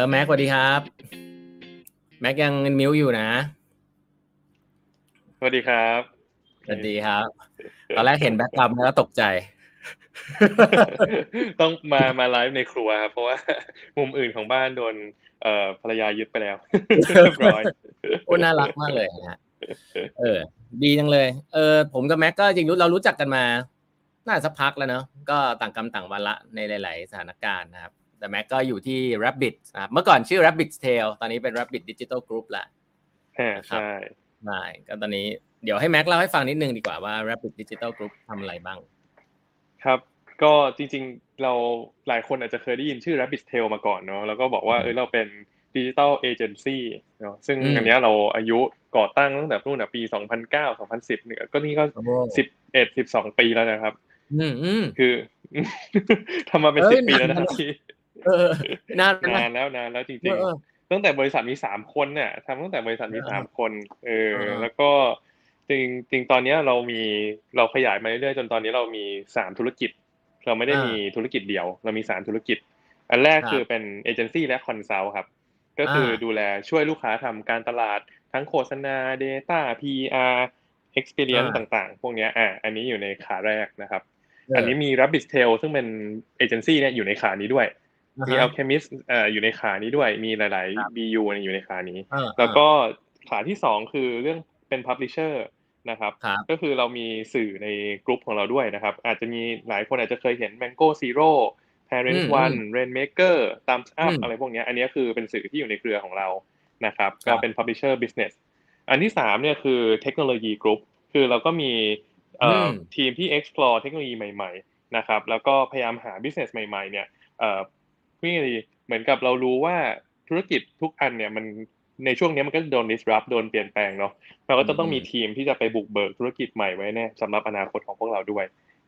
อแม็กสวัสดีครับ แม็กยัง mute อยู่นะสวัสดีครับสวัสดีครับ ตอนแรกเห็น background แล้วตกใจ ต้องมามาไลฟ์ในครัวครับเพราะว่ามุมอื่นของบ้านโดนเอ่อภรรยายึดไปแล้วเรียบร้อยโอ้น่ารักมากเลยนะฮะเออ ดีจังเลย เออ ผมกับแม็กก็จริงรู้เรารู้จักกันมา น่าสักพักแล้วเนาะก็ต่างกรรมต่างวันละในหลาย ๆ สถานการณ์นะครับ แต่แม็กก็อยู่ที่ Rabbit นะครับเมื่อก่อนชื่อ Rabbit Tail ตอนนี้เป็น Rabbit Digital Group ละอ่าใช่ใช่ก็ตอนนี้เดี๋ยวให้แม็กเล่าให้ฟังนิดนึงดีกว่าว่า Rabbit Digital Group ทำอะไรบ้าง ครับ ก็จริงๆเราหลายคนอาจจะเคยได้ยินชื่อ Rabbit Tail มาก่อนเนาะแล้วก็บอกว่าเออเราเป็น digital agency เนาะซึ่งอืมอันเนี้ยเราอายุก่อตั้งตั้งแต่นู่นน่ะปี 2009 2010เนี่ยก็นี่ก็โอ้11 12 ปีแล้วนะครับ อืมอืมคือทำมาเป็นเอ้ยสิบปีแล้วนะนานแล้วที่ เออนานนะนานแล้วนานแล้วจริงเออๆตั้งแต่บริษัทมีสามคนเนี่ยทำตั้งแต่บริษัทมีเออสามคนเออเออ แล้วก็จริงจริงตอนเนี้ยเรามีเราขยายมาเรื่อยๆจนตอนนี้เรามีสามธุรกิจ เราไม่ได้มีธุรกิจเดียว เรามีสามธุรกิจ อันแรกครับคือเป็นเอเจนซี่และ consult ครับ ก็คืออาดูแลช่วยลูกค้าทำการตลาดทั้งโฆษณา Data PR Experience อ่าต่างๆ พวกเนี้ยอะอันนี้อยู่ในขาแรกนะครับเอันนี้มี Rabbit Tail ซึ่งเป็นเอเจนซี่เนี่ยอยู่ในขานี้ด้วย อ่ามีฮะ Alchemist เอ่ออยู่ในขานี้ด้วยมีหลายครับๆ BU เนี่ยอยู่ในขานี้อ่าแล้วก็ขาที่สองคือเรื่องเป็น Publisher นะครับครับ ก็คือเรามีสื่อในกลุ่มของเราด้วยนะครับ อาจจะมีหลายคนอาจจะเคยเห็น Mango Zero Parents อืม One Rainmaker Thumbs Up อืมอะไรพวกเนี้ยอันเนี้ยคือเป็นสื่อที่อยู่ในเครือของเรานะครับครัก็บเป็น Publisher Business อันที่สามเนี่ยคือเทคโนโลยีกรุ๊ปคือเราก็มีเอ่ออมทีมที่ explore เทคโนโลยีใหม่ ๆ นะครับ แล้วก็พยายามหา business ใหม่ ๆ เนี่ย เอ่อนี่เหมือนกับเรารู้ว่าธุรกิจทุกอันเนี่ยมันในช่วงนี้มันก็โดน disrupt โดนเปลี่ยนแปลงเนาะเราก็จะต้องมีทีมที่จะไปบุกเบิกธุรกิจใหม่ไว้แน่สำหรับอนาคตของพวกเราด้วย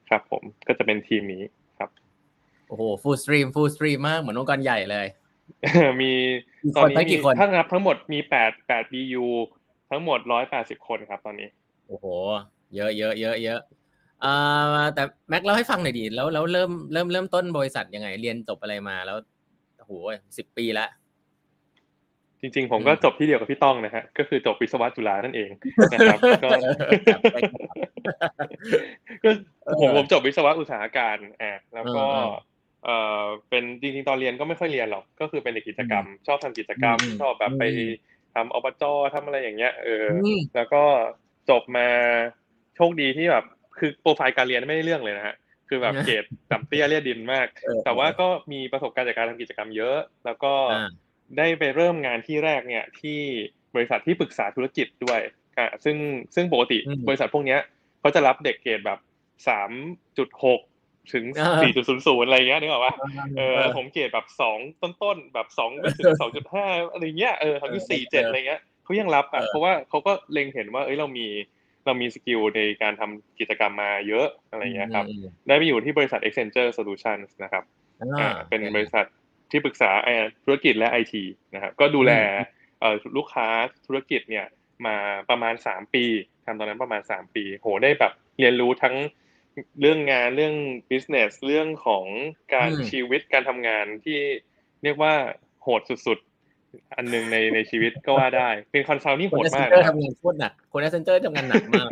ครับ ผมก็จะเป็นทีมนี้ครับโอ้โห full stream full stream มากเหมือนองค์กรใหญ่เลย มีกี่ตคอนนนี้ไปกี่มีคนถ้านับทั้งหมดมีแปดแปด BU ทั้งหมดร้อยแปดสิบคนครับตอนนี้ โอ้โห เยอะเยอะเยอะเยอะอ่า แต่แม็กเล่าให้ฟังหน่อยดิแล้วแล้วเริ่มเริ่มเริ่มต้นบริษัทยังไง เรียนจบอะไรมาแล้วโอ้โหสิบปีละจริงๆผมอืมก็จบที่เดียวกับพี่ต้องนะฮะก็คือจบวิศวะจุฬานั่นเองนะครับก็ก็ผมผมจบวิศวะอุตสาหการอะแล้วก็เออเอ่อเป็นจริงๆตอนเรียนก็ไม่ค่อยเรียนหรอกก็คือเป็นเด็กกิจกรรม ชอบทำกิจกรรมอืมชอบแบบไปอืมทำอบจทำอะไรอย่างเงี้ยเออออืมแล้วก็จบมาโชคดีที่แบบ คือโปรไฟล์การเรียนไม่ได้เรื่องเลยนะฮะคือแบบเกรดต่ำเตี้ยเรียดดินมากเออแต่ว่าก็มีประสบการณ์จากการทำกิจกรรมเยอะ แล้วก็อ่าได้ไปเริ่มงานที่แรกเนี่ยที่บริษัทที่ปรึกษาธุรกิจด้วยอะซึ่งซึ่งปกติอืมบริษัทพวกเนี้ยเขาจะรับเด็กเกรดแบบสามจุดหกถึงอ่าสี่จุดศูนย์ศูนย์อะไรเงี้ยนึกออกปะเออเออผมเกรดแบบสองต้นๆแบบสองไม่ถึงสองจุดห้าอะไรเงี้ยเออทำที่สี่เอเจ็ดออะไรเงี้ยเขายังรับอะเออเพราะว่าเขาก็เล็งเห็นว่าเอ้ยเรามี เรามี skill ในการทำกิจกรรมมาเยอะอะไรเงี้ยครับอืมได้ไปอยู่ที่บริษัท Accenture Solutions นะครับอืมอ่าอ่าเป็นบริษัทที่ปรึกษาเอ่อธุรกิจและไอทีนะครับก็ดูแลอืมเอ่อลูกค้าธุรกิจเนี่ยมาประมาณสามปีทำตอนนั้นประมาณสามปี โหได้แบบเรียนรู้ทั้งเรื่องงานเรื่อง business เรื่องของการอืมชีวิตการทำงานที่เรียกว่าโหดสุดๆ อันหนึงในในชีวิตก็ว่าได้ เป็น consult ที่ Accenture นะครับทำงานโคตรหนักคน Accenture ทำงานหนักมาก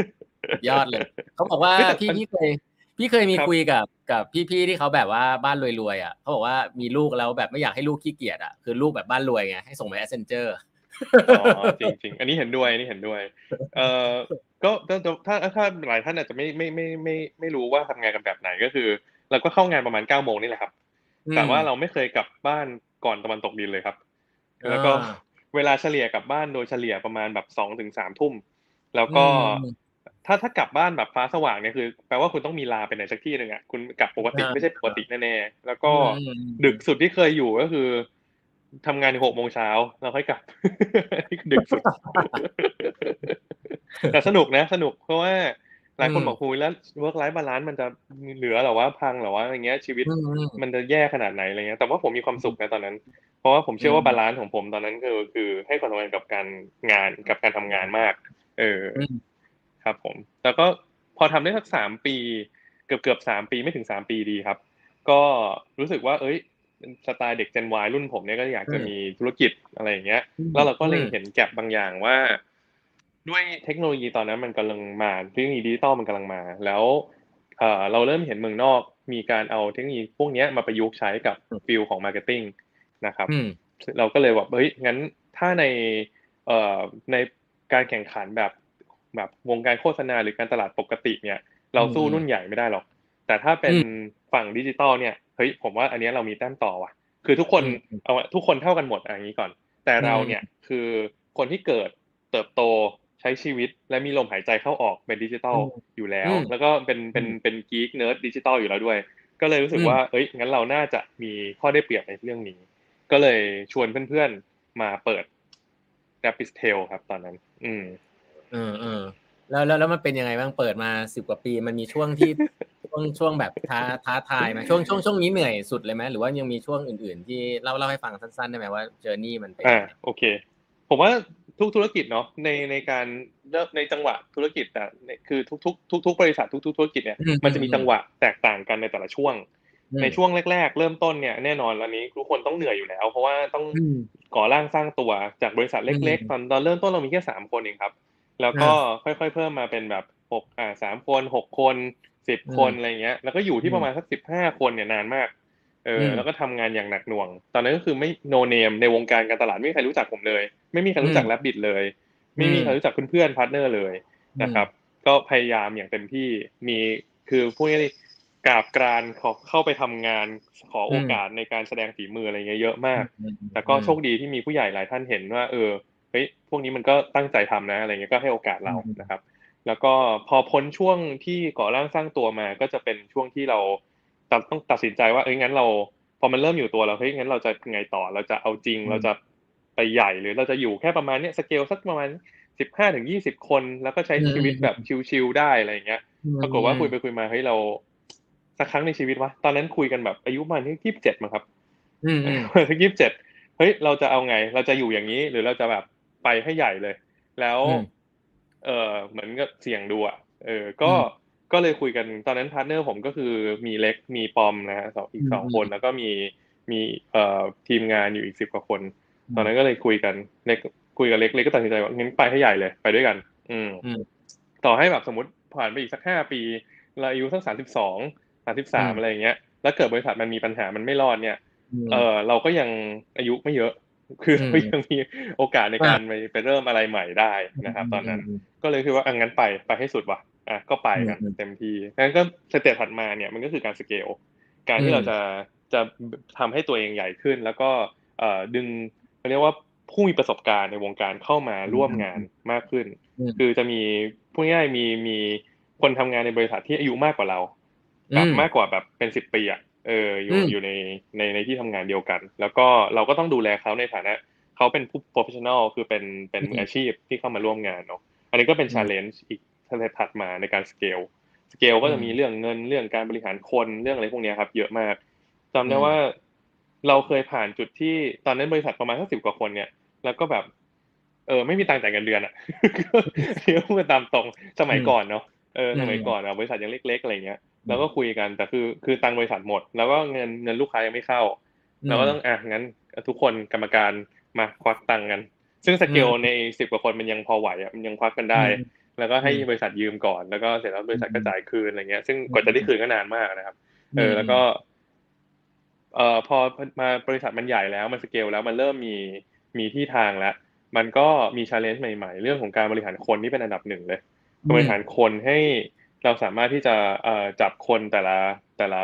สุดยอดเลยเขาบอกว่าเฮ้ยแต่พี่มันพี่เคยพี่เคยมีครับคุยกับกับพี่ๆที่เขาแบบว่าบ้านรวยๆอะเขาบอกว่ามีลูกแล้วแบบไม่อยากให้ลูกขี้เกียจอะคือลูกแบบบ้านรวยไงให้ส่งไป Accenture อ๋อจริงจริงๆอันนี้เห็นด้วยอันนี้เห็นด้วย เอ่อก็ถ้าถ้าถ้าหลายท่านอาจจะไม่ไม่ไม่ไม่ไม่รู้ว่าทำงานกันแบบไหนก็คือเราก็เข้างานประมาณเก้าโมงนี่แหละครับ แต่ว่าเราไม่เคยกลับบ้านก่อนตะวันตกดินเลยครับ แล้วก็อ่าเวลาเฉลี่ยกลับบ้านโดยเฉลี่ยประมาณแบบสองถึงสามทุ่ม แล้วก็อืมถ้าถ้ากลับบ้านแบบฟ้าสว่างเนี่ยคือแปลว่าคุณต้องมีลาไปไหนสักที่หนึ่งอะคุณกลับปกติอ่าไม่ใช่ปกติแน่ๆแล้วก็อืมดึกสุดที่เคยอยู่ก็คือทำงานถึงหกโมงเช้าแล้วค่อยกลับนี่คือดึกสุดแต่สนุกนะสนุกเพราะว่า หลายคนอืมบอกคุยแล้ว work life balance มันจะเหลือหรอว่าพังหรอว่าอะไรเงี้ยชีวิตอืมอืมมันจะแย่ขนาดไหนอะไรเงี้ยแต่ว่าผมมีความสุขนะตอนนั้น เพราะว่าผมเชื่อว่าอืม balance ของผมตอนนั้นคือคือให้ความสำคัญกับการงานกับการทำงานมาก เอออมครับ ผม แล้วก็พอทำได้สักสามปี เกือบเกือบสามปีไม่ถึงสามปีดีครับ ก็รู้สึกว่า เอ้ยสไตล์เด็ก Gen Y รุ่นผมเนี่ยก็อยากจะมีธุรกิจอะไรอย่างเงี้ย แล้วเราก็เลยเห็น gap บางอย่างว่า ด้วยเทคโนโลยีตอนนั้นมันกำลังมาเทคโนโลยีดิจิตอลมันกำลังมา แล้วเออเราเริ่มเห็นเมืองนอกมีการเอาเทคโนโลยีพวกนี้มาประยุกต์ใช้กับ field ของ marketingนะครับเราก็เลยบอกเฮ้ยงั้นถ้าในเอ่อในการแข่งขันแบบแบบวงการโฆษณาหรือการตลาดปกติเนี่ย เราสู้รุ่นใหญ่ไม่ได้หรอก แต่ถ้าเป็นฝั่งดิจิตอลเนี่ยเฮ้ยผมว่าอันนี้เรามีแต้มต่อว่ะ คือทุกคนเอาทุกคนเท่ากันหมดอย่างนี้ก่อน แต่เราเนี่ยคือคนที่เกิดเติบโต ใช้ชีวิตและมีลมหายใจเข้าออกเป็นดิจิตอลอยู่แล้ว แล้วก็เป็นเป็นเป็น geek nerd ดิจิตอลอยู่แล้วด้วย ก็เลยรู้สึกว่าเอ้ยงั้นเราน่าจะมีข้อได้เปรียบในเรื่องนี้ ก็เลยชวนเพื่อนๆมาเปิด Rapid Tail ครับตอนนั้น อืมเออเออแล้วแล้วแล้วมันเป็นยังไงบ้างเปิดมาสิบกว่าปี มันมีช่วงที่ช่วงช่วงแบบท้าท้าทายไหมช่วงช่วงช่วงนี้เหนื่อยสุดเลยไหมหรือว่ายังมีช่วงอื่น ๆ ที่เล่าเล่าให้ฟังสั้นๆได้ไหมว่าเจอร์นี่มันเป็นอ่าโอเค ผมว่า ทุกธุรกิจเนาะในในการเริ่มในจังหวะธุรกิจแต่คือทุกทุกทุกทุกบริษัททุกทุกธุรกิจเนี่ยมันจะมีจังหวะแตกต่างกันในแต่ละช่วง ในช่วงแรก ๆ เริ่มต้นเนี่ยแน่นอนแล้วนี้ทุกคนต้องเหนื่อยอยู่แล้ว เพราะว่าต้องก่อร่างสร้างตัวจากบริษัทเล็ก ๆ ตอนตอนเริ่มต้นเรามีแค่สามคนเองครับ แล้วก็ค่อยๆเพิ่มมาเป็นแบบหกอ่าสามคนหกคนสิบคนอะไรเงี้ยแล้วก็อยู่ที่ประมาณสักสิบห้าคนเนี่ยนานมาก เออแล้วก็ทำงานอย่างหนักหน่วง ตอนนั้นก็คือไม่โนเนมในวงการการตลาดไม่มีใครรู้จักผมเลย ไม่มีใครรู้จัก Rabbit เลย ไม่มีใครรู้จักเพื่อนๆ partner เลยนะครับ ก็พยายามอย่างเต็มที่มีคือพวกนี้กราบกรานขอเข้าไปทำงานขอโอกาสในการแสดงฝีมืออะไรเงี้ยเยอะมาก แต่ก็โชคดีที่มีผู้ใหญ่หลายท่านเห็นว่า เออเฮ้ยพวกนี้มันก็ตั้งใจทำนะอะไรเงี้ยก็ให้โอกาสเรานะครับ แล้วก็พอพ้นช่วงที่ก่อร่างสร้างตัวมาก็จะเป็นช่วงที่เรา ต้องตัดสินใจว่าเอ้ยงั้นเราพอมันเริ่มอยู่ตัวเราเฮ้ยงั้นเราจะไงต่อเราจะเอาจริงเราจะไปใหญ่หรือเราจะอยู่แค่ประมาณเนี้ยสเกลสักประมาณสิบห้าถึงยี่สิบคน แล้วก็ใช้ชีวิตแบบชิลๆได้อะไรเงี้ยปรากฏว่าคุยไปคุยมาเฮ้ยเราสักครั้งในชีวิตวะตอนนั้นคุยกันแบบอายุประมาณที่ยี่สิบเจ็ดมั้งครับอืมยี่สิบเจ็ดเฮ้ยเราจะเอาไง เราจะอยู่อย่างนี้ หรือเราจะแบบไปให้ใหญ่เลย แล้ว เออเหมือนกับเสี่ยงดูอะเออ ก็ ก็เลยคุยกันตอนนั้น partner ผมก็คือมีเล็กมีปอมนะฮะสองอีกสองคนแล้วก็มีมีเอ่อทีมงานอยู่อีกสิบกว่าคน ตอนนั้นก็เลยคุยกันเล็กคุยกับเล็กเล็กก็ตัดสินใจว่างั้นไปให้ใหญ่เลยไปด้วยกัน อืมต่อให้แบบสมมติผ่านไปอีกสักห้าปีเราอายุสักสามสิบสองสามสิบสามอะไรเงี้ย แล้วเกิดบริษัทมันมีปัญหามันไม่รอดเนี่ย เออเราก็ยังอายุไม่เยอะ คือยังมีโอกาสในการไปไปเริ่มอะไรใหม่ได้นะครับ ตอนนั้น ก็เลยคือว่าอังั้นไปไปให้สุดว่ะ อะก็ไปกันเต็มที่งั้นก็สเตจถัดมาเนี่ยมันก็คือการสเกลการที่เราจะจะทำให้ตัวเองใหญ่ขึ้น แล้วก็เอ่อดึงเรียกว่าผู้มีประสบการณ์ในวงการเข้ามาร่วมงานมากขึ้น คือจะมีพูดง่ายมีมีคนทำงานในบริษัทที่อายุมากกว่าเราแบบมากกว่าแบบเป็นสิบปีอะเอออยู่อยู่ในในในที่ทำงานเดียวกัน แล้วก็เราก็ต้องดูแลเขาในฐานะเขาเป็นผู้ professional คือเป็นเป็นอาชีพที่เข้ามาร่วมงานเนาะอันนี้ก็เป็น challenge อีก สเต็ปถัดมาในการ scale scale ก็จะมีเรื่องเงินเรื่องการบริหารคนเรื่องอะไรพวกนี้ครับ เยอะมากจำได้ว่าเราเคยผ่านจุดที่ตอนนั้นบริษัทประมาณสักสิบกว่าคนเนี่ย แล้วก็แบบเออไม่มีตังค์จ่ายเงินเดือนอะเรียกว่าตามตรงสมัยก่อนเนาะเออสมัยก่อนอะบริษัทยังเล็กๆอะไรเงี้ยเราก็คุยกันแต่คือคือตังบริษัทหมด แล้วก็เงินเงินลูกค้ายังไม่เข้าเราก็ต้องอะงั้น ทุกคนกรรมการมาควักตังกัน ซึ่งสเกลในสิบกว่าคนมันยังพอไหวอะมันยังควักกันได้ แล้วก็ให้บริษัทยืมก่อนแล้วก็เสร็จแล้วบริษัทก็จ่ายคืนอะไรเงี้ย ซึ่งกว่าจะได้คืนก็นานมากนะครับ เออแล้วก็เอ่อพอมาบริษัทมันใหญ่แล้วมันสเกลแล้วมันเริ่มมีมีที่ทางแล้วมันก็มี challenge ใหม่ๆ เรื่องของการบริหารคนที่เป็นอันดับหนึ่งเลยบริหารคนให้เราสามารถที่จะจับคนแต่ละแต่ละ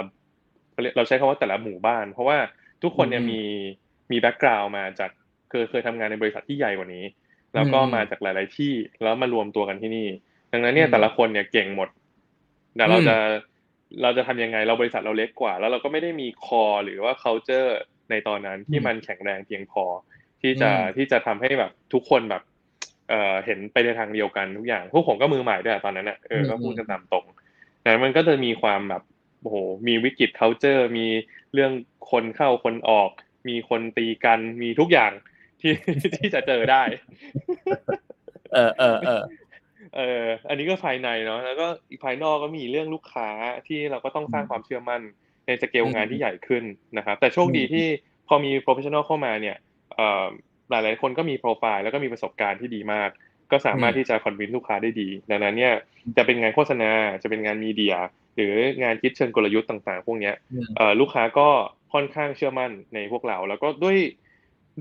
เราใช้คำว่าแต่ละหมู่บ้าน เพราะว่าทุกคนเนี่ยมีมีแบ็กกราวน์มาจากเคยเคยทำงานในบริษัทที่ใหญ่กว่านี้ แล้วก็มาจากหลาย ๆ ที่แล้วมารวมตัวกันที่นี่ ดังนั้นเนี่ยแต่ละคนเนี่ยเก่งหมดแต่เราจะเราจะทำยังไงเราบริษัทเราเล็กกว่า แล้วเราก็ไม่ได้มีคอหรือว่า culture ในตอนนั้นที่มันแข็งแรงเพียงพอ ที่จะที่จะทำให้แบบทุกคนแบบเอ่อเห็นไปในทางเดียวกันทุกอย่าง พวกผมก็มือใหม่ด้วยตอนนั้นเออก็พูดกันตามตรงแต่มันก็จะมีความแบบโอ้โหมีวิกฤต culture มีเรื่องคนเข้าคนออก มีคนตีกันมีทุกอย่าง ที่ที่จะเจอได้ เออเออเออเอออันนี้ก็ภายในเนาะแล้วก็อีกภายนอกก็มีเรื่องลูกค้าที่เราก็ต้องสร้างความเชื่อมั่นในสเกลงานที่ใหญ่ขึ้นนะครับ แต่โชคดีที่พอมี professional เข้ามาเนี่ยหลายหลายคนก็มีโปรไฟล์แล้วก็มีประสบการณ์ที่ดีมาก ก็สามารถที่จะคอนวินลูกค้าได้ดี ดังนั้นเนี่ยจะเป็นงานโฆษณาจะเป็นงานมีเดีย หรืองานคิดเชิงกลยุทธ์ต่าง ๆ พวกนี้ลูกค้าก็ค่อนข้างเชื่อมั่นในพวกเรา แล้วก็ด้วย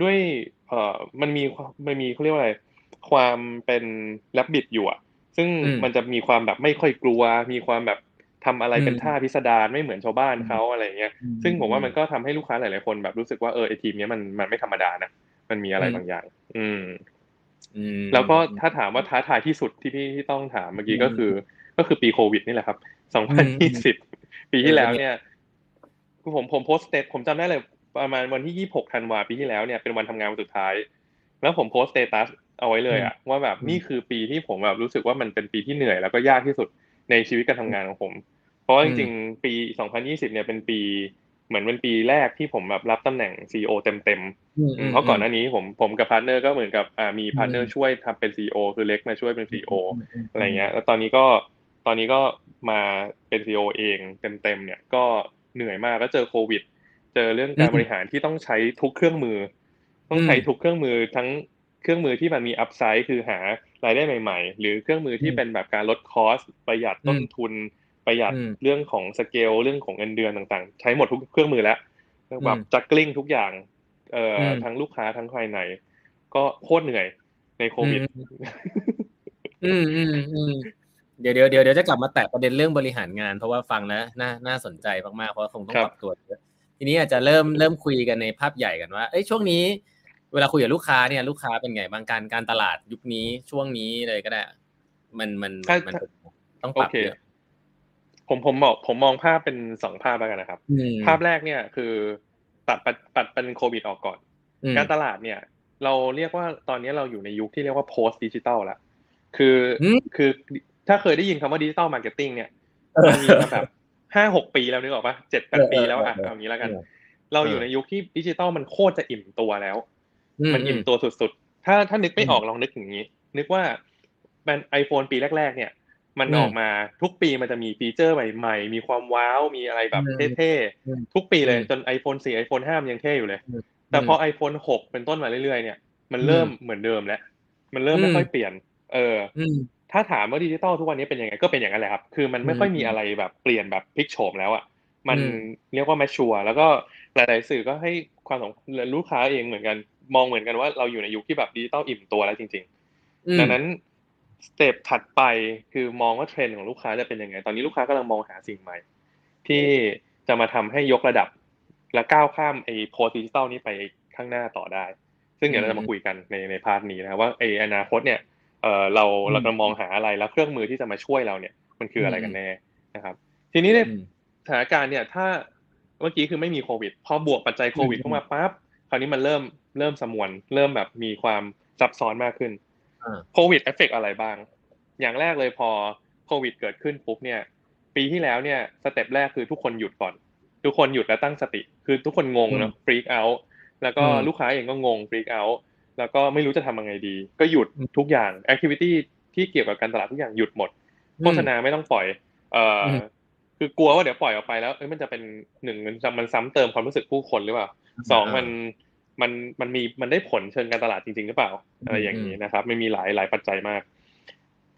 ด้วย เอ่อมันมีมันมีเขาเรียกว่าอะไร ความเป็นแลบบิดอยู่อะ ซึ่งมันจะมีความแบบไม่ค่อยกลัว มีความแบบทำอะไรเป็นท่าพิสดารไม่เหมือนชาวบ้านเขาอะไรเงี้ย ซึ่งผมว่ามันก็ทำให้ลูกค้าหลาย ๆ คนแบบรู้สึกว่าเออไอทีมนี้มันมันไม่ธรรมดานะ มันมีอะไรบางอย่าง อืมแล้วก็ถ้าถามว่าท้าทายที่สุดที่พี่ที่ต้องถามเมื่อกี้ก็คือ ก็คือปีโควิดนี่แหละครับ2020ปีที่แล้วเนี่ยผมผมโพสต์เตตผมจำได้เลย ประมาณวันที่ 26ธันวาปีที่แล้วเนี่ยเป็นวันทำงานวันสุดท้าย แล้วผมโพสต์ status เอาไว้เลยอะว่าแบบนี้คือปีที่ผมแบบรู้สึกว่ามันเป็นปีที่เหนื่อยแล้วก็ยากที่สุดในชีวิตการทำงานของผม เพราะว่าจริงๆ ปี 2020 เนี่ยเป็นปีเหมือนเป็นปีแรกที่ผมแบบรับตำแหน่ง CEO เต็มๆเพราะก่อนหน้านี้ผมผมกับพาร์ทเนอร์ก็เหมือนกับอ่ามีพาร์ทเนอร์ช่วยทำเป็น CEO คือเล็กมาช่วยเป็น CEO อะไรเงี้ย แล้วตอนนี้ก็ตอนนี้ก็มาเป็น CEO เองเต็มๆเนี่ยก็เหนื่อยมากแล้วเจอโควิด เจอเรื่องการบริหารที่ต้องใช้ทุกเครื่องมือ ต้องใช้ทุกเครื่องมือทั้งเครื่องมือที่มันมี upside คือหารายได้ใหม่ ๆ หรือเครื่องมือที่เป็นแบบการลด costประหยัดต้นทุน ประหยัดเรื่องของสเกลเรื่องของเงินเดือนต่างๆ ใช้หมดทุกเครื่องมือแล้วแบบจักกลิ้งทุกอย่างเอ่อทั้งลูกค้าทั้งภายใน ก็โคตรเหนื่อยในโควิดอืมอืมอืมเดี๋ยวเดี๋ยวเดี๋ยวเดี๋ยวจะกลับมาแตะประเด็นเรื่องบริหารงาน เพราะว่าฟังแล้วน่าน่าสนใจมากๆเพราะคงต้องปรับตัวเยอะ ทีนี้อาจจะเริ่มเริ่มคุยกันในภาพใหญ่กันว่าเอ้ยช่วงนี้ เวลาคุยกับลูกค้าเนี่ยลูกค้าเป็นไงบางการการตลาดยุคนี้ช่วงนี้เลยก็ได้ มันมันมันต้องปรับเยอะผมผมบอกผมมองภาพเป็นสองภาพแล้วกันนะครับ ภาพแรกเนี่ยคือ ตัดตัดเป็นโควิดออกก่อน การตลาดเนี่ย เราเรียกว่าตอนนี้เราอยู่ในยุคที่เรียกว่า post digital แล้วคือคือถ้าเคยได้ยินคำว่า digital marketing เนี่ยมันมีมาแบบ ห้าหกปีแล้วนึกออกปะเจ็ดแปดปีแล้วอะเอางี้แล้วกัน เราอยู่ในยุคที่ดิจิตอลมันโคตรจะอิ่มตัวแล้ว มันอิ่มตัวสุดๆ ถ้าถ้านึกไม่ออกลองนึกอย่างนี้ นึกว่าแบรนด์ไอโฟนปีแรก ๆ เนี่ย มันออกมาทุกปีมันจะมีฟีเจอร์ใหม่ๆ มีความว้าวมีอะไรแบบเท่ๆ ทุกปีเลยจน iPhone 4 iPhone 5มันยังเท่อยู่เลย แต่พอ iPhone 6 เป็นต้นมาเรื่อยๆ เนี่ย มันเริ่มเหมือนเดิมแล้ว มันเริ่มไม่ค่อยเปลี่ยน เออ ถ้าถามว่าดิจิตอลทุกวันนี้เป็นยังไงก็เป็นอย่างนั้นแหละครับ คือมันไม่ค่อยมีอะไรแบบเปลี่ยนแบบพลิกโฉมแล้วอะมันเรียกว่าแมชชัวแล้วก็หลาย ๆ สื่อก็ให้ความสำคัญลูกค้าเองเหมือนกันมองเหมือนกันว่าเราอยู่ในยุคที่แบบดิจิตอลอิ่มตัวแล้วจริง ๆ ดังนั้นสเต็ปถัดไปคือมองว่าเทรนด์ของลูกค้าจะเป็นยังไง ตอนนี้ลูกค้ากำลังมองหาสิ่งใหม่ ที่จะมาทำให้ยกระดับ และก้าวข้ามไอ้ post digital นี้ไปข้างหน้าต่อได้ ซึ่งเดี๋ยวเราจะมาคุยกันในในพาร์ทนี้นะว่าไอ้อนาคตเนี่ย เออเราเราจะมองหาอะไรแล้วเครื่องมือที่จะมาช่วยเราเนี่ย มันคืออะไรกันแน่นะครับ ทีนี้ในสถานการณ์เนี่ย ถ้าเมื่อกี้คือไม่มีโควิด พอบวกปัจจัยโควิดเข้ามาปั๊บคราวนี้มันเริ่มเริ่มสมวน เริ่มแบบมีความซับซ้อนมากขึ้นโควิดเอฟเฟกอะไรบ้าง อย่างแรกเลยพอโควิดเกิดขึ้นปุ๊บเนี่ย ปีที่แล้วเนี่ยสเต็ปแรกคือทุกคนหยุดก่อน ทุกคนหยุดและตั้งสติ คือทุกคนงงเนาะฟรีกเอาท์แล้วก็ลูกค้าเองก็งงฟรีกเอาท์ แล้วก็ไม่รู้จะทำยังไงดี ก็หยุดทุกอย่างแอคทิวิตี้ที่เกี่ยวกับการตลาดทุกอย่างหยุดหมดโฆษณาไม่ต้องปล่อย เอ่อคือกลัวว่าเดี๋ยวปล่อยออกไปแล้วเอ้ยมันจะเป็นหนึ่งมันซ้ำเติมความรู้สึกผู้คนหรือเปล่าสองมันมันมันมีมันได้ผลเชิงการตลาดจริง ๆ หรือเปล่า อะไรอย่างนี้นะครับไม่มีหลายหลายปัจจัยมาก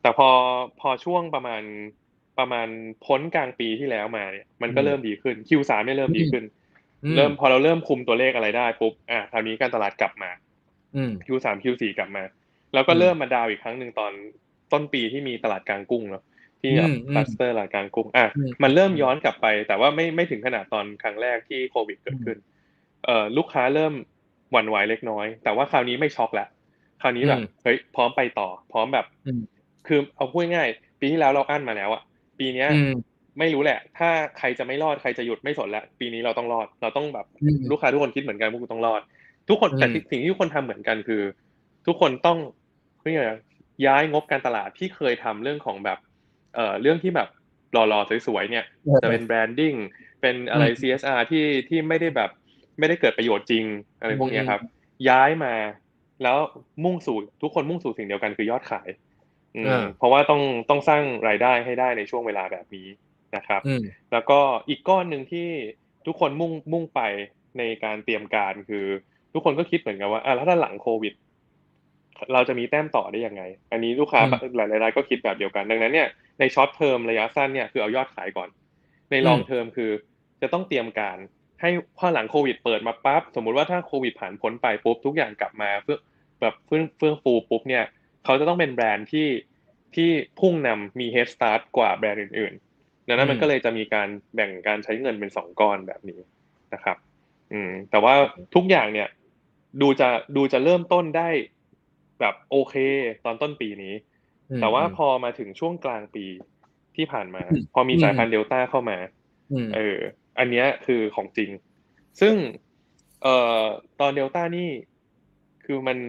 แต่พอพอช่วงประมาณประมาณพ้นกลางปีที่แล้วมาเนี่ย มันก็เริ่มดีขึ้น Q3 เนี่ยเริ่มดีขึ้น เริ่มพอเราเริ่มคุมตัวเลขอะไรได้ปุ๊บอะคราวนี้การตลาดกลับมา Q3 Q4 กลับมา แล้วก็เริ่มมา down อีกครั้งหนึ่งตอนต้นปีที่มีตลาดกลางกุ้งเนาะที่คลัสเตอร์ตลาดกลางกุ้งอะมันเริ่มย้อนกลับไป แต่ว่าไม่ไม่ถึงขนาดตอนครั้งแรกที่โควิดเกิดขึ้น เอ่อลูกค้าเริ่มหวั่นไหวเล็กน้อย แต่ว่าคราวนี้ไม่ช็อกแล้วคราวนี้แบบเฮ้ยพร้อมไปต่อ พร้อมแบบ คือเอาพูดง่ายปีที่แล้วเราอั้นมาแล้วอะปีเนี้ยไม่รู้แหละ ถ้าใครจะไม่รอดใครจะหยุดไม่สนแล้วปีนี้เราต้องรอด เราต้องแบบลูกค้าทุกคนคิดเหมือนกันพวกคุณต้องรอด ทุกคนแต่สิ่งที่ทุกคนทำเหมือนกันคือ ทุกคนต้องเพื่อย้ายงบการตลาดที่เคยทำเรื่องของแบบเอ่อเรื่องที่แบบหล่อๆสวยๆเนี่ยจะเป็นแบรนดิ้งเป็นอะไร CSR ที่ที่ไม่ได้แบบไม่ได้เกิดประโยชน์จริงอะไรพวกนี้ครับ ย้ายมาแล้วมุ่งสู่ทุกคนมุ่งสู่สิ่งเดียวกันคือยอดขายอืเพราะว่าต้องต้องสร้างรายได้ให้ได้ในช่วงเวลาแบบนี้นะครับอืมแล้วก็อีกก้อนหนึ่งที่ทุกคนมุ่งมุ่งไปในการเตรียมการคือ ทุกคนก็คิดเหมือนกันว่าอะแล้วถ้าหลังโควิด เราจะมีแต้มต่อได้ยังไง อันนี้ลูกค้าอืมหลายๆรายก็คิดแบบเดียวกัน ดังนั้นเนี่ยใน short term ระยะสั้นเนี่ยคือเอายอดขายก่อน ใน long อืมเทอมคือ จะต้องเตรียมการให้พอหลังโควิดเปิดมาปั๊บสมมุติว่าถ้าโควิดผ่านพ้นไปปุ๊บทุกอย่างกลับมาเพื่อแบบเฟื่องเฟื่องฟูปุ๊บเนี่ยเขาจะต้องเป็นแบรนด์ที่ที่พุ่งนำมี head start กว่าแบรนด์อื่นๆดังนั้นมันอืมก็เลยจะมีการแบ่งการใช้เงินเป็นสองก้อนแบบนี้นะครับ อืมแต่ว่าทุกอย่างเนี่ย ดูจะดูจะเริ่มต้นได้แบบโอเค ตอนต้นปีนี้อืมแต่ว่าพอมาถึงช่วงกลางปีที่ผ่านมาอืมพอมีสายพันธุ์เดลต้าเข้ามาอืมเออ อันเนี้ยคือของจริง ซึ่ง เอ่อตอนเดลต้านี่คือมัน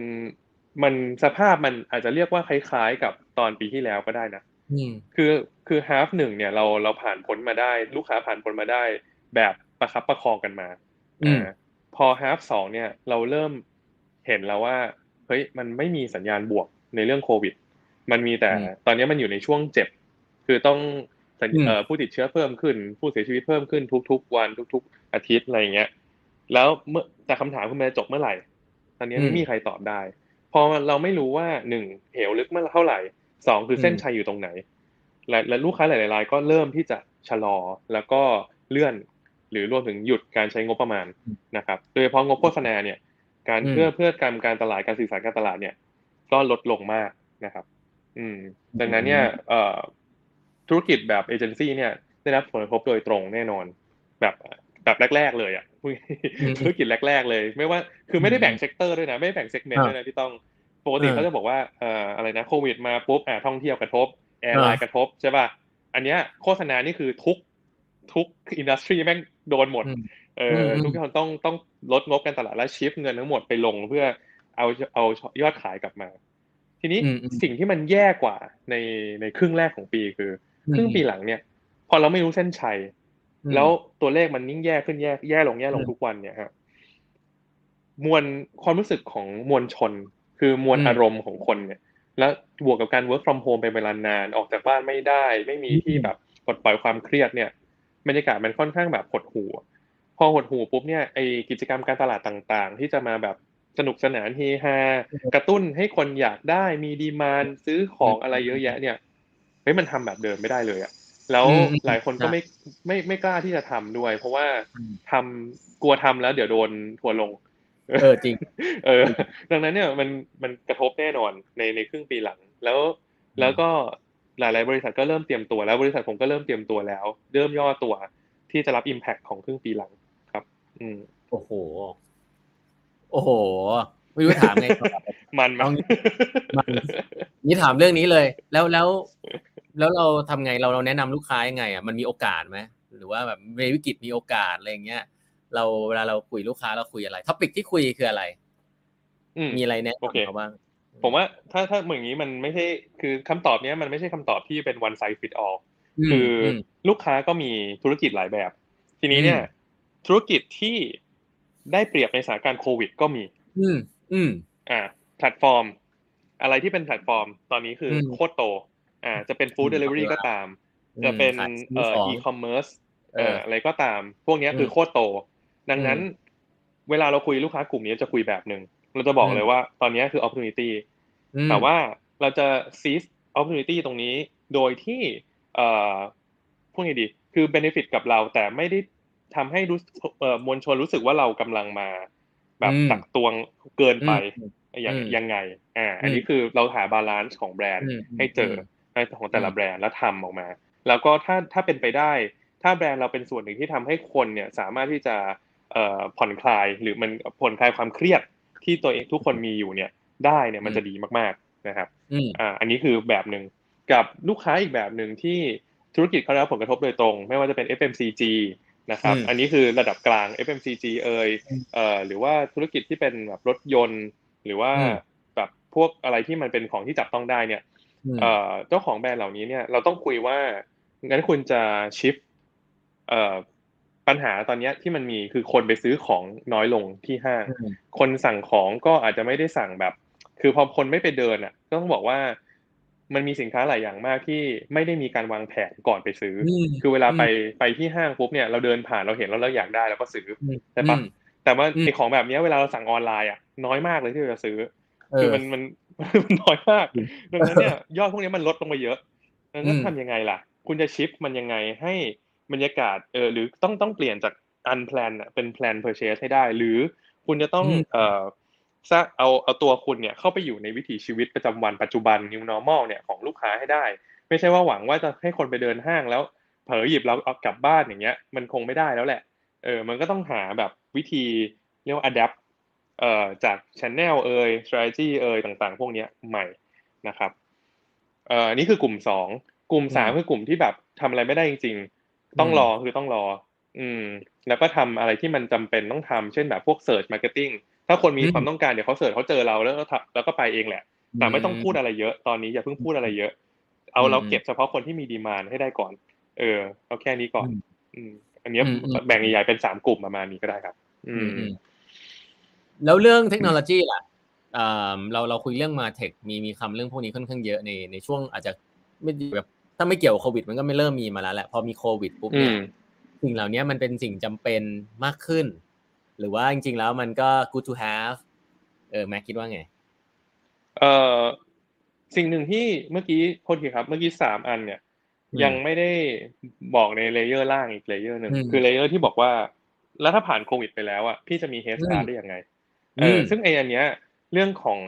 มันสภาพมันอาจจะเรียกว่าคล้ายๆ กับตอนปีที่แล้วก็ได้นะอืมคือคือฮาฟหนึ่งเนี่ยเราเราผ่านพ้นมาได้ ลูกค้าผ่านพ้นมาได้ แบบประคับประคองกันมาอืมอ่า พอฮาฟสองเนี่ยเราเริ่มเห็นแล้วว่าเฮ้ยมันไม่มีสัญญาณบวกในเรื่องโควิด มันมีแต่อืมตอนนี้มันอยู่ในช่วงเจ็บ คือต้องสัญอืมเอ่อผู้ติดเชื้อเพิ่มขึ้น ผู้เสียชีวิตเพิ่มขึ้นทุก ๆ วันทุก ๆ อาทิตย์อะไรอย่างเงี้ย แล้วเมื่อแต่คำถามคือมันจะจบเมื่อไหร่ ตอนนี้ไม่มีใครตอบได้ พอเราไม่รู้ว่าหนึ่งเหวลึกเมื่อเท่าไหร่สองคือเส้นชัยอยู่ตรงไหนและและลูกค้าหลาย ๆ รายก็เริ่มที่จะชะลอแล้วก็เลื่อน หรือรวมถึงหยุดการใช้งบประมาณนะครับ โดยเฉพาะงบโฆษณาเนี่ย การอืมเพื่อเพื่อการการตลาดการสื่อสารการตลาดเนี่ย ก็ลดลงมากนะครับ อืม ดังนั้นเนี่ยเอ่อธุรกิจแบบเอเจนซี่เนี่ย ได้รับผลกระทบโดยตรงแน่นอน แบบแบบแรก ๆ เลยอะมธุรกิจแรก ๆ เลย ไม่ว่าคือไม่ได้แบ่ง sector ด้วยนะ ไม่ได้แบ่ง segment ด้วยนะที่ต้องปกติอ่าเขาจะบอกว่าเอ่ออะไรนะโควิดมาปุ๊บอ่าท่องเที่ยวกระทบ airline อ่ากระทบใช่ป่ะอันเนี้ยโฆษณานี่คือทุกทุก industry แม่ง โดนหมดอืมเอออมทุกคนต้องต้องลดงบการตลาดและ shift เงินทั้งหมดไปลงเพื่อเอาเอายอดขายกลับมา ทีนี้อืมอืมสิ่งที่มันแย่กว่าในในครึ่งแรกของปีคือ ครึ่งปีหลังเนี่ย พอเราไม่รู้เส้นชัยอืมแล้วตัวเลขมันยิ่งแย่ขึ้นแย่แย่ลงแย่ลงอืมทุกวันเนี่ยฮะมวลความรู้สึกของมวลชน คือมวลอืมอารมณ์ของคนเนี่ย แล้วบวกกับการ work from home เป็นเวลานานออกจากบ้านไม่ได้ ไม่มีอืมที่แบบปลดปล่อยความเครียดเนี่ย บรรยากาศมันค่อนข้างแบบหดหู่พอหดหู่ปุ๊บเนี่ยไอกิจกรรมการตลาดต่างๆ ที่จะมาแบบสนุกสนานเฮฮากระตุ้นให้คนอยากได้มีดีมานซื้อของอะไรเยอะแยะ เนี่ยเฮ้ยมันทำแบบเดิมไม่ได้เลยอะแล้วอืมอืมหลายคนก็ครับไม่ไม่ไม่กล้าที่จะทำด้วย เพราะว่าอืมทำกลัวทำแล้วเดี๋ยวโดนทัวร์ลง เออจริง เออ ดังนั้นเนี่ยมันมันกระทบแน่นอนในในครึ่งปีหลัง แล้วแล้วก็ หลาย ๆ บริษัทก็เริ่มเตรียมตัวแล้วบริษัทผมก็เริ่มเตรียมตัวแล้ว เริ่มย่อตัวที่จะรับ Impact ของครึ่งปีหลังครับ อืมโอ้โห โอ้โห ไม่รู้ถามไงต่อมันมั้เอางี้มันนี่ถามเรื่องนี้เลย แล้วแล้ว แล้วเราทำไงเราเราแนะนำลูกค้ายังไงอะมันมีโอกาสไหมหรือว่าแบบในวิกฤตมีโอกาสอะไรอย่างเงี้ย เราเวลาเราคุยลูกค้าเราคุยอะไรท็อปิกที่คุยคืออะไรอืมมีอะไรแนะโอเคนำเขาบ้าง ผมว่าถ้าถ้าเหมือนอย่างนี้มันไม่ใช่คือคำตอบเนี้ยมันไม่ใช่คำตอบที่เป็น one size fit all มคืออมลูกค้าก็มีธุรกิจหลายแบบ ทีนี้เนี่ยอืมธุรกิจที่ได้เปรียบในสถานการณ์โควิด ก็มี อืม อืม อ่า แพลตฟอร์ม อะไรที่เป็นแพลตฟอร์ม ตอนนี้คืออมโคตรโต อ่า จะเป็นฟู้ดอืมเดลิเวอรี่ขอบคุณก็ตาม จะเป็นขายเอ่อของ e-c ommerce เอเอ่อออะไรก็ตาม พวกเนี้ยคือมโคตรโต ดังนั้น เวลาเราคุยลูกค้ากลุ่มนี้จะคุยแบบหนึ่ง เราจะบอกอืมเลยว่า ตอนนี้คือ opportunity อืมแต่ว่าเราจะ seize opportunity ตรงนี้ โดยที่เอ่อพูดไงดี คือ benefit กับเราแต่ไม่ได้ทำให้รู้เอ่อมวลชนรู้สึกว่าเรากำลังมา แบบอืมตักตวงเกินไปอืมอย่างอืมยังไง อ่า อันนี้คือเราหา balance ของแบรนด์อืมให้เจอมในของแต่ละอืมแบรนด์แล้วทำออกมา แล้วก็ถ้าถ้าเป็นไปได้ ถ้าแบรนด์เราเป็นส่วนหนึ่งที่ทำให้คนเนี่ยสามารถที่จะเอ่อผ่อนคลายหรือมันผ่อนคลายความเครียด ที่ตัวเองทุกคนมีอยู่เนี่ย ได้เนี่ยมันจะดีมากๆนะครับอืมอ่าอันนี้คือแบบหนึ่งกับลูกค้าอีกแบบหนึ่งที่ธุรกิจเขาได้รับผลกระทบโดยตรง ไม่ว่าจะเป็น FMCG นะครับอืมอันนี้คือระดับกลาง FMCG เอ่ยอืมเอ่อหรือว่าธุรกิจที่เป็นแบบรถยนต์ หรือว่าอืมแบบพวกอะไรที่มันเป็นของที่จับต้องได้เนี่ยอืมเอ่อเจ้าของแบรนด์เหล่านี้เนี่ยเราต้องคุยว่างั้นคุณจะชิฟเอ่อ ปัญหาตอนเนี้ยที่มันมีคือคนไปซื้อของน้อยลงที่ห้างอืมคนสั่งของก็อาจจะไม่ได้สั่งแบบ คือพอคนไม่ไปเดินอะก็ต้องบอกว่ามันมีสินค้าหลายอย่างมากที่ไม่ได้มีการวางแผนก่อนไปซื้อ คือเวลาไปไปที่ห้างปุ๊บเนี่ยเราเดินผ่านเราเห็นแล้วเราอยากได้เราก็ซื้อใช่ปะแต่ว่าไอของแบบนี้เวลาเราสั่งออนไลน์อะน้อยมากเลยที่เราจะซื้อ คือมันมันมันน้อยมากดังนั้นเนี่ยยอดพวกนี้มันลดลงไปเยอะดังนั้นทำยังไงล่ะ คุณจะ shift มันยังไงให้ บรรยากาศเออหรือต้องต้องเปลี่ยนจาก unplanned เป็น planned purchase ให้ได้ หรือคุณจะต้องเอ่อเอาเอาตัวคุณเนี่ยเข้าไปอยู่ในวิถีชีวิตประจำวันปัจจุบัน new normal เนี่ยของลูกค้าให้ได้ ไม่ใช่ว่าหวังว่าจะให้คนไปเดินห้างแล้วเผลอหยิบแล้วเอากลับบ้านอย่างเงี้ย มันคงไม่ได้แล้วแหละเออมันก็ต้องหาแบบวิธีเรียกว่า adapt เอ่อจาก channel เอ่ย strategy เอ่ยต่างๆ พวกเนี้ยใหม่นะครับเอ่อนี่คือกลุ่มสองกลุ่มสามคือกลุ่มที่แบบทำอะไรไม่ได้จริง ๆ ต้องรอคือต้องรอ อืม แล้วก็ทำอะไรที่มันจำเป็นต้องทำเช่นแบบพวก search marketing ถ้าคนมีความต้องการเดี๋ยวเขาเสิร์ชเขาเจอเราแล้วก็แล้วก็ไปเองแหละ แต่ไม่ต้องพูดอะไรเยอะตอนนี้อย่าเพิ่งพูดอะไรเยอะ เอาเราเก็บเฉพาะคนที่มีดีมานให้ได้ก่อน เออเอาแค่นี้ก่อน อืม อันนี้แบ่งใหญ่ๆเป็นสามกลุ่มประมาณนี้ก็ได้ครับ อืม แล้วเรื่องเทคโนโลยีล่ะเราเราคุยเรื่อง MarTech มีมีคำเรื่องพวกนี้ค่อนข้างเยอะในในช่วงอาจจะไม่แบบ ถ้าไม่เกี่ยวกับโควิด มันก็ไม่เริ่มมีมาแล้วแหละพอมีโควิดปุ๊บเนี่ยสิ่งเหล่านี้มันเป็นสิ่งจำเป็นมากขึ้น หรือว่าจริง ๆ แล้วมันก็ good to have เออแม็กคิดว่าไงเอ่อสิ่งหนึ่งที่เมื่อกี้โทษทีครับ เมื่อกี้สามอันเนี่ย ยังไม่ได้บอกใน layer ล่างอีก layer หนึ่งคือ layer ที่บอกว่า แล้วถ้าผ่านโควิดไปแล้วอะพี่จะมี head start ได้ยังไงเออซึ่งไออันเนี้ย เรื่องของ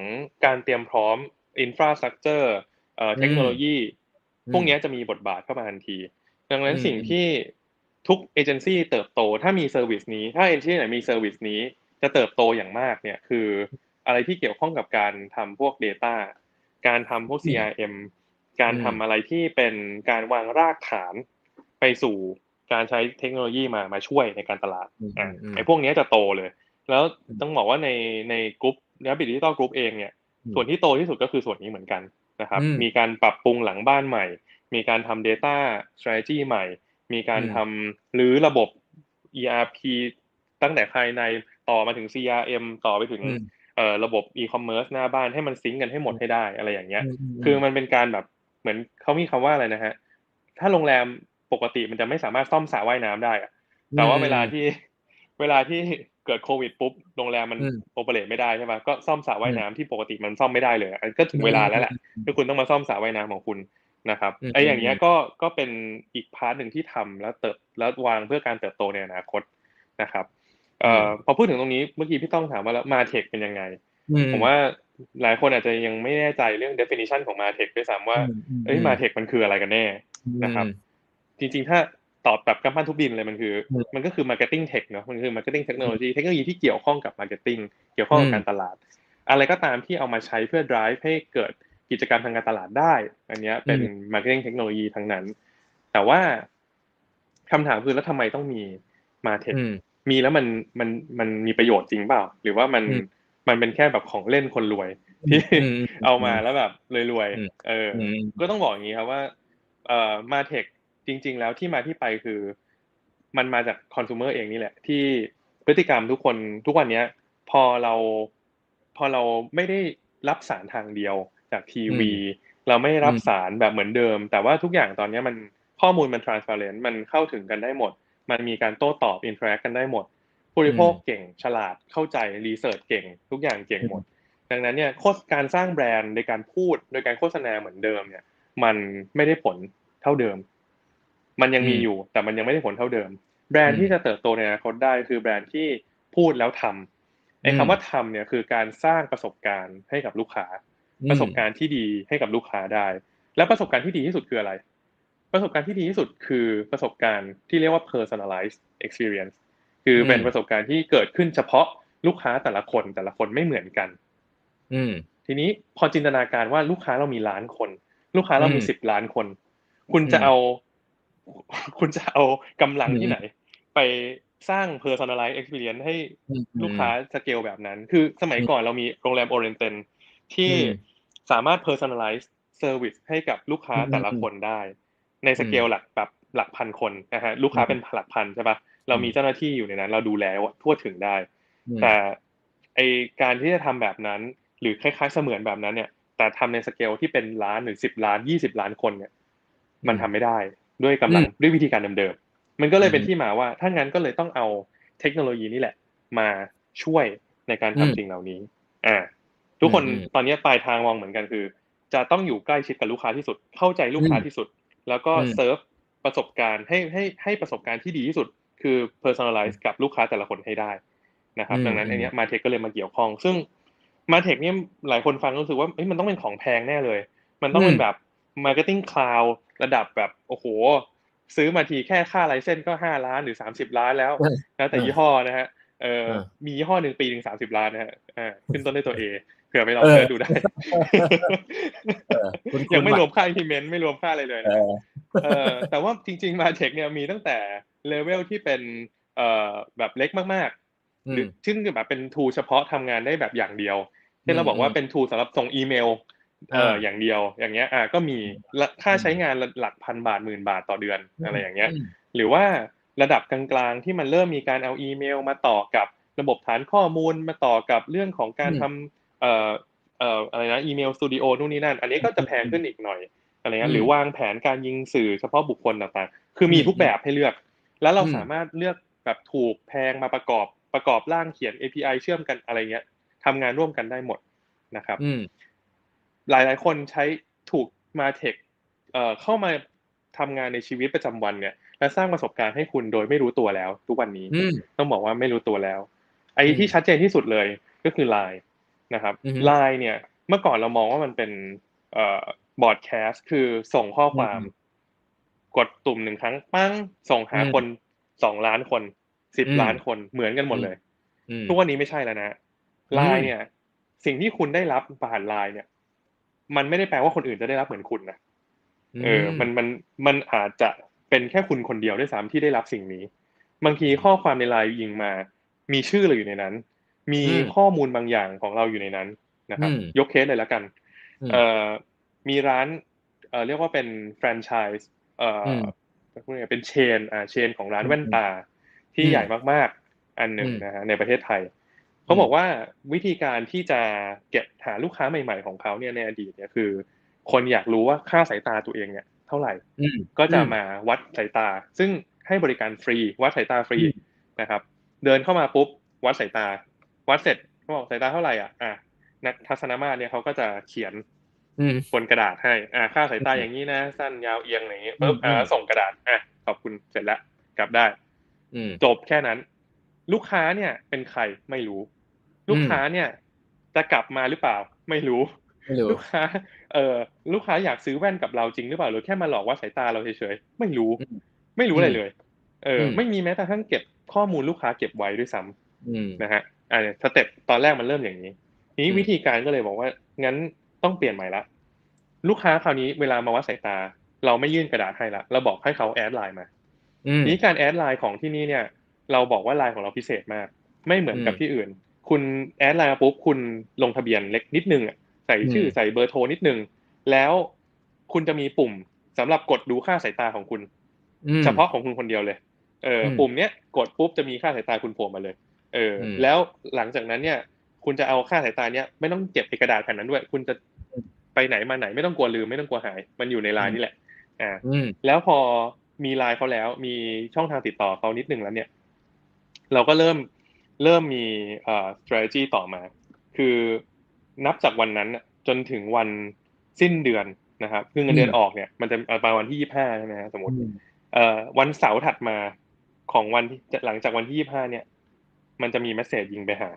การเตรียมพร้อม infrastructure เอ่อเทคโนโลยี พวกนี้จะมีบทบาทเข้ามาทันที ดังนั้นสิ่งที่ทุกเอเจนซี่เติบโตถ้ามี service นี้ ถ้าเอเจนซี่ไหนมี service นี้ จะเติบโตอย่างมากเนี่ยคืออะไรที่เกี่ยวข้องกับการทำพวก Data การทำพวก CRM การทำอะไรที่เป็นการวางรากฐานไปสู่การใช้เทคโนโลยีมามาช่วยในการตลาดอ่าไอ้พวกนี้จะโตเลย แล้วต้องบอกว่าในในกลุ่ม Rabbit Digital Group เองเนี่ยส่วนที่โตที่สุดก็คือส่วนนี้เหมือนกัน นะครับ มีการปรับปรุงหลังบ้านใหม่ มีการทำ Data Strategy ใหม่ มีการทำหรือระบบ ERP ตั้งแต่ภายในต่อมาถึง CRM ต่อไปถึงเอ่อระบบอีคอมเมิร์ซหน้าบ้านให้มัน sync กันให้หมดให้ได้อะไรอย่างเงี้ย คือมันเป็นการแบบเหมือนเขามีคำว่าอะไรนะฮะ ถ้าโรงแรมปกติมันจะไม่สามารถซ่อมสระว่ายน้ำได้อะแต่ว่าเวลาที่เวลาที่ เกิดโควิดปุ๊บโรงแรมมัน operate ไม่ได้ใช่ไหมก็ซ่อมสระว่ายน้ำที่ปกติมันซ่อมไม่ได้เลยก็ถึงเวลาแล้วแหละที่คุณต้องมาซ่อมสระว่ายน้ำของคุณนะครับไอ้อย่างเงี้ยก็ก็เป็นอีก part หนึ่งที่ทำแล้วเติบแล้ววางเพื่อการเติบโตในอนาคตนะครับเอ่อพอพูดถึงตรงนี้เมื่อกี้พี่ต้องถามว่าแล้ว MarTech เป็นยังไงผมว่าหลายคนอาจจะยังไม่แน่ใจเรื่อง definition ของมาเทคด้วยซ้ำว่าเอ้ยมาเทคมันคืออะไรกันแน่นะครับ จริงๆถ้า ตอบแบบกำปั้นทุบดินเลยมันคือ มันก็คือ marketing tech เนาะมันคือ marketing technology เทคโนโลยีที่เกี่ยวข้องกับ marketing เกี่ยวข้องกับการตลาด อะไรก็ตามที่เอามาใช้เพื่อ drive ให้เกิดกิจกรรมทางการตลาดได้ อันนี้เป็น marketing technology ทั้งนั้น แต่ว่าคำถามคือแล้วทำไมต้องมีมาเทคมีแล้วมันมันมันมีประโยชน์จริงเปล่า หรือว่ามันมันเป็นแค่แบบของเล่นคนรวยที่เอามาแล้วแบบรวยๆเออ ก็ต้องบอกอย่างนี้ครับว่า เอ่อมาเทคจ ริง ๆ แล้วที่มาที่ไปคือ มันมาจากคอน sumer เองนี่แหละ ที่พฤติกรรมทุกคนทุกวันนี้พอเราพอเราไม่ได้รับสารทางเดียวจากทีวี เราไม่รับสารแบบเหมือนเดิม แต่ว่าทุกอย่างตอนนี้มันข้อมูลมัน transparent มันเข้าถึงกันได้หมด มันมีการโต้ตอบ interact กันได้หมดผู้บริโภคเก่งฉลาดเข้าใจ research เก่ง ทุกอย่างเก่งหมด ดังนั้นเนี่ยโฆษการสร้างแบรนด์ในการพูดโดยการโฆษณาเหมือนเดิมเนี่ย มันไม่ได้ผลเท่าเดิม มันยังมีอยู่แต่มันยังไม่ได้ผลเท่าเดิม แบรนด์ที่จะเติบโตในอนาคตได้คือแบรนด์ที่พูดแล้วทำไอ้คำว่าทำเนี่ยคือการสร้างประสบการณ์ให้กับลูกค้า ประสบการณ์ที่ดีให้กับลูกค้าได้ แล้วประสบการณ์ที่ดีที่สุดคืออะไร ประสบการณ์ที่ดีที่สุดคือประสบการณ์ที่เรียกว่า personalized experience คือเป็นประสบการณ์ที่เกิดขึ้นเฉพาะลูกค้าแต่ละคนแต่ละคนไม่เหมือนกัน อืมทีนี้พอจินตนาการว่าลูกค้าเรามีล้านคน ลูกค้าเรามีสิบล้านคน คุณจะเอา คุณจะเอากำลังที่ไหน ไปสร้าง personalized experience ให้ลูกค้าสเกลแบบนั้น คือสมัยก่อนเรามีโรงแรมโอเรียนเต็ลที่สามารถ personalize service ให้กับลูกค้าแต่ละคนได้ ในสเกลหลักแบบหลักพันคนนะฮะลูกค้าเป็นหลักพันใช่ปะเรามีเจ้าหน้าที่อยู่ในนั้น เราดูแลทั่วถึงได้ แต่ไอการที่จะทำแบบนั้น หรือคล้ายๆเสมือนแบบนั้นเนี่ย แต่ทำในสเกลที่เป็นล้านหรือสิบล้านยี่สิบล้านคนเนี่ย มันทำไม่ได้ ด้วยกำลังด้วยวิธีการเดิมๆมันก็เลยเป็นที่มาว่าถ้างั้นก็เลยต้องเอาเทคโนโลยีนี่แหละ มาช่วยในการทำสิ่งเหล่านี้ อ่า ทุกคนตอนนี้ปลายทางมองเหมือนกันคือ จะต้องอยู่ใกล้ชิดกับลูกค้าที่สุด เข้าใจลูกค้าที่สุด แล้วก็เซิร์ฟประสบการณ์ให้ให้ให้ประสบการณ์ที่ดีที่สุด คือ personalize กับลูกค้าแต่ละคนให้ได้นะครับ ดังนั้นอันนี้มาเทคก็เลยมาเกี่ยวข้อง ซึ่งมาเทคเนี่ยหลายคนฟังรู้สึกว่ามันต้องเป็นของแพงแน่เลย มันต้องเป็นแบบ marketing cloud ระดับแบบโอ้โห ซื้อมาทีแค่ค่าไลเซนก็ห้าล้านหรือสามสิบล้านแล้วนะแต่ยี่ห้อนะฮะเออมียี่ห้อหนึ่งปีหนึ่งสามสิบล้านนะฮะอ่าขึ้นต้นด้วยตัวเอเผื่อไปลองเสิร์ชดูได้ยังไม่รวมค่าอินทิเมนต์ไม่รวมค่าอะไรเลยนะเออแต่ว่าจริง ๆ มาเทคเนี่ยมีตั้งแต่เลเวลที่เป็นเอ่อแบบเล็กมากๆหรือซึ่งแบบเป็นทูเฉพาะทำงานได้แบบอย่างเดียวเช่นเราบอกว่าเป็นทูสำหรับส่งอีเมล เอออย่างเดียวอย่างเงี้ยอ่าก็มีค่าใช้งานหลักพันบาทหมื่นบาทต่อเดือนอะไรอย่างเงี้ยหรือว่าระดับกลางๆที่มันเริ่มมีการเอาอีเมล มาต่อกับระบบฐานข้อมูลมาต่อกับเรื่องของการทำเอ่อเอ่ออะไรนะอีเมลสตูดิโอนู่นนี่นั่น อันนี้ก็จะแพงขึ้นอีกหน่อยอะไรเงี้ยหรือวางแผนการยิงสื่อเฉพาะบุคคลต่างๆ คือมีทุกแบบให้เลือก แล้วเราสามารถเลือกแบบถูกแพงมาประกอบประกอบร่างเขียน API เชื่อมกันอะไรเงี้ยทำงานร่วมกันได้หมดนะครับ หลาย ๆ คนใช้ถูกมาเทคเอ่อเข้ามาทำงานในชีวิตประจำวันเนี่ย และสร้างประสบการณ์ให้คุณโดยไม่รู้ตัวแล้ว ทุกวันนี้ต้องบอกว่าไม่รู้ตัวแล้ว ไอ้ที่ชัดเจนที่สุดเลยก็คือไลน์นะครับไลน์เนี่ย เมื่อก่อนเรามองว่ามันเป็นเอ่อบอร์ดแคสต์คือส่งข้อความ กดตุ่มหนึ่งครั้งปั้งส่งหาคนสองล้านคนสิบล้านคนเหมือนกันหมดเลย ทุกวันนี้ไม่ใช่แล้วนะไลน์เนี่ย สิ่งที่คุณได้รับผ่านไลน์เนี่ย มันไม่ได้แปลว่าคนอื่นจะได้รับเหมือนคุณนะเออ มันมันมันอาจจะเป็นแค่คุณคนเดียวด้วยซ้ำที่ได้รับสิ่งนี้ บางทีข้อความในไลน์ยิงมา มีชื่อเราอยู่ในนั้น มีข้อมูลบางอย่างของเราอยู่ในนั้นนะครับ ยกเคสเลยแล้วกัน เอ่อมีร้านเอ่อเรียกว่าเป็นแฟรนไชส์เอ่อเป็นเชนอ่าเชนของร้านแว่นตาที่ใหญ่มากๆ อันหนึ่งนะฮะในประเทศไทย เขาบอกว่าวิธีการที่จะเก็บหาลูกค้าใหม่ ๆของเขาเนี่ยในอดีตเนี่ยคือ คนอยากรู้ว่าค่าสายตาตัวเองเนี่ย เท่าไหร่ก็จะมาวัดสายตา ซึ่งให้บริการฟรี วัดสายตาฟรีนะครับ เดินเข้ามาปุ๊บ วัดสายตา วัดเสร็จเขาบอกสายตาเท่าไหร่อะอะนักทัศนมาเนี่ยเขาก็จะเขียนบนกระดาษให้ อ่า ค่าสายตาอย่างนี้นะ สั้นยาวเอียงอย่างนี้ปุ๊บอ่าส่งกระดาษ อะ ขอบคุณเสร็จแล้วกลับได้จบแค่นั้น ลูกค้าเนี่ยเป็นใครไม่รู้ ลูกค้าเนี่ย จะกลับมาหรือเปล่า ไม่รู้ลูกค้า เออลูกค้าอยากซื้อแว่นกับเราจริงหรือเปล่าหรือแค่มาหลอกว่าสายตาเราเฉยๆไม่รู้ ไม่รู้อะไรเลย เออ ไม่มีแม้แต่ทั้งเก็บข้อมูลลูกค้าเก็บไว้ด้วยซ้ำนะฮะอ่าสเต็ปตอนแรกมันเริ่มอย่างนี้นี้วิธีการก็เลยบอกว่างั้นต้องเปลี่ยนใหม่ละลูกค้าคราวนี้เวลามาวัดสายตา เราไม่ยื่นกระดาษให้ละเราบอกให้เขา add ไลน์มานี้การ add ไลน์ของที่นี่เนี่ย เราบอกว่าไลน์ของเราพิเศษมาก ไม่เหมือนกับที่อื่น คุณ add ไลน์ปุ๊บคุณลงทะเบียนเล็กนิดนึงใส่ชื่อใส่เบอร์โทรนิดนึง แล้วคุณจะมีปุ่มสำหรับกดดูค่าสายตาของคุณ เฉพาะของคุณคนเดียวเลย เออปุ่มเนี้ยกดปุ๊บจะมีค่าสายตาคุณโผล่มาเลย เออ แล้วหลังจากนั้นเนี่ย คุณจะเอาค่าสายตาเนี้ยไม่ต้องเก็บในกระดาษแผ่นนั้นด้วย คุณจะไปไหนมาไหนไม่ต้องกลัวลืมไม่ต้องกลัวหาย มันอยู่ในไลน์นี่แหละ อ่าแล้วพอมีไลน์เขาแล้ว มีช่องทางติดต่อเขานิดนึงแล้วเนี่ย เราก็เริ่ม เริ่มมีเอ่อ strategy ต่อมา คือนับจากวันนั้นจนถึงวันสิ้นเดือนนะครับคือเงินเดือนออกเนี่ยมันจะประมาณวันที่ยี่ห้าใช่ไหมสมมติเอ่อวันเสาร์ถัดมาของวันที่หลังจากวันที่ยี่ห้าเนี่ย มันจะมี message ยิงไปหา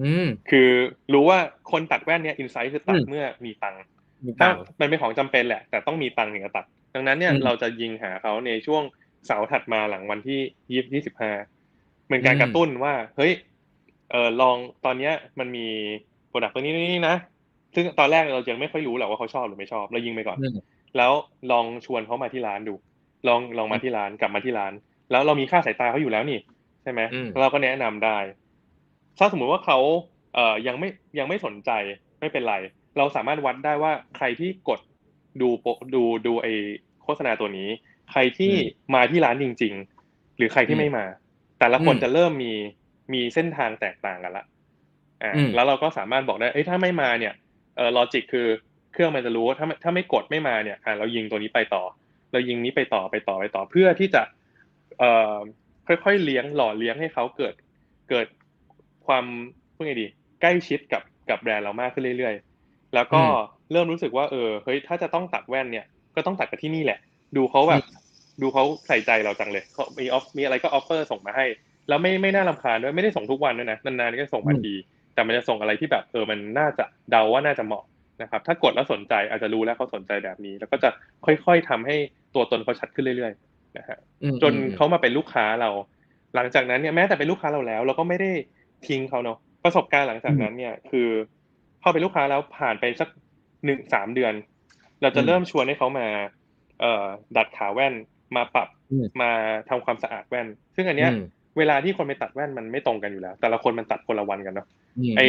อืมคือรู้ว่าคนตัดแว่นเนี่ย insight คือตัดเมื่อมีตังค์ถ้ามันเป็นของจำเป็นแหละ แต่ต้องมีตังค์ถึงจะตัด ดังนั้นเนี่ยเราจะยิงหาเขาในช่วงเสาร์ถัดมาหลังวันที่ยี่ยี่สิบห้า เป็นการกระตุ้นว่า เฮ้ยเออลองตอนเนี้ยมันมี product ตัวนี้นี่นะซึ่งตอนแรกเรายังไม่ค่อยรู้หรอกว่าเขาชอบหรือไม่ชอบเรายิงไปก่อน แล้วลองชวนเขามาที่ร้านดู ลองลองมาที่ร้านกลับมาที่ร้าน แล้วเรามีค่าสายตาเขาอยู่แล้วนี่ใช่ไหมเราก็แนะนำได้ ถ้าสมมุติว่าเขาเอ่อยังไม่ยังไม่สนใจไม่เป็นไร เราสามารถวัดได้ว่าใครที่กดดูดูดูไอโฆษณาตัวนี้ ใครที่มาที่ร้านจริง ๆ หรือใครที่ไม่มา แต่ละคนจะเริ่มมีมีเส้นทางแตกต่างกันละอ่าแล้วเราก็สามารถบอกได้เอ้ยถ้าไม่มาเนี่ยเอ่อ logic คือเครื่องมันจะรู้ว่าถ้าถ้าไม่กดไม่มาเนี่ยอ่าเรายิงตัวนี้ไปต่อ เรายิงนี้ไปต่อไปต่อไปต่อเพื่อที่จะเอ่อค่อยๆเลี้ยงหล่อเลี้ยงให้เขาเกิดเกิดความพูดไงดี ใกล้ชิดกับกับแบรนด์เรามากขึ้นเรื่อยๆ แล้วก็เริ่มรู้สึกว่าเออเฮ้ยถ้าจะต้องตัดแว่นเนี่ย ก็ต้องตัดกันที่นี่แหละ ดูเขาแบบ ดูเขาใส่ใจเราจังเลยเขามี offer มีอะไรก็ offer ส่งมาให้ แล้วไม่ไม่น่ารำคาญด้วยไม่ได้ส่งทุกวันด้วยนะนานๆก็ส่งมาทีแต่มันจะส่งอะไรที่แบบเออมันน่าจะเดาว่าน่าจะเหมาะนะครับ ถ้ากดแล้วสนใจอาจจะรู้แล้วเขาสนใจแบบนี้ แล้วก็จะค่อยๆทำให้ตัวตนเขาชัดขึ้นเรื่อยๆนะฮะจนเขามาเป็นลูกค้าเรา หลังจากนั้นเนี่ยแม้แต่เป็นลูกค้าเราแล้ว เราก็ไม่ได้ทิ้งเขาเนาะประสบการณ์หลังจากนั้นเนี่ยคือพอเป็นลูกค้าแล้วผ่านไปสักหนึ่งสามเดือน เราจะเริ่มชวนให้เขามา เอ่อดัดขาแว่น มาปรับมาทำความสะอาดแว่น ซึ่งอันเนี้ยเวลาที่คนไปตัดแว่นมันไม่ตรงกันอยู่แล้ว แต่ละคนมันตัดคนละวันกันเนาะไอ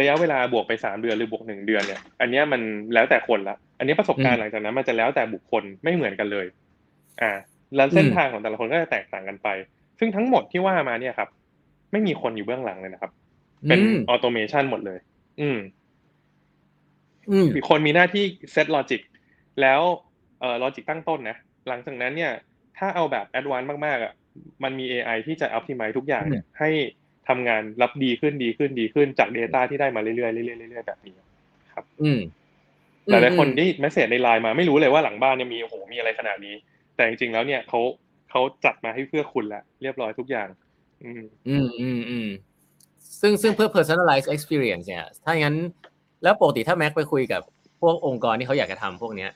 ระยะเวลาบวกไปสามเดือนหรือบวกหนึ่งเดือนเนี่ย อันเนี้ยมันแล้วแต่คนละอันนี้ประสบการณ์หลังจากนั้นมันจะแล้วแต่บุคคลไม่เหมือนกันเลย อ่าแล้วเส้นทางของแต่ละคนก็จะแตกต่างกันไป ซึ่งทั้งหมดที่ว่ามาเนี่ยครับ ไม่มีคนอยู่เบื้องหลังเลยนะครับ เป็นออโตเมชันหมดเลย อืมมีคนมีหน้าที่เซตลอจิกแล้วเอ่อ logic ตั้งต้นนะ หลังจากนั้นเนี่ยถ้าเอาแบบ advance มากๆอะมันมี AI ที่จะอัพ i ิมัยทุกอย่างเนี่ยให้ทำงานรับดีขึ้นดีขึ้นดีขึ้นจาก Data ที่ได้มาเรื่อยๆเรื่อยๆเรื่อยๆแบบนี้ครับ อืมหลายๆคนที่ message ในไลน์มาไม่รู้เลยว่าหลังบ้านเนี่ยมีโอ้โหมีอะไรขนาดนี้ แต่จริงๆแล้วเนี่ยเขาเขาจัดมาให้เพื่อคุณแล้วเรียบร้อยทุกอย่าง อืม อืมอืมอืมซึ่งซึ่งเพื่อ personalize experience เนี่ย ถ้างั้น แล้วปกติถ้าแม็กไปคุยกับพวกองค์กรที่เขาอยากจะทำพวกเนี้ย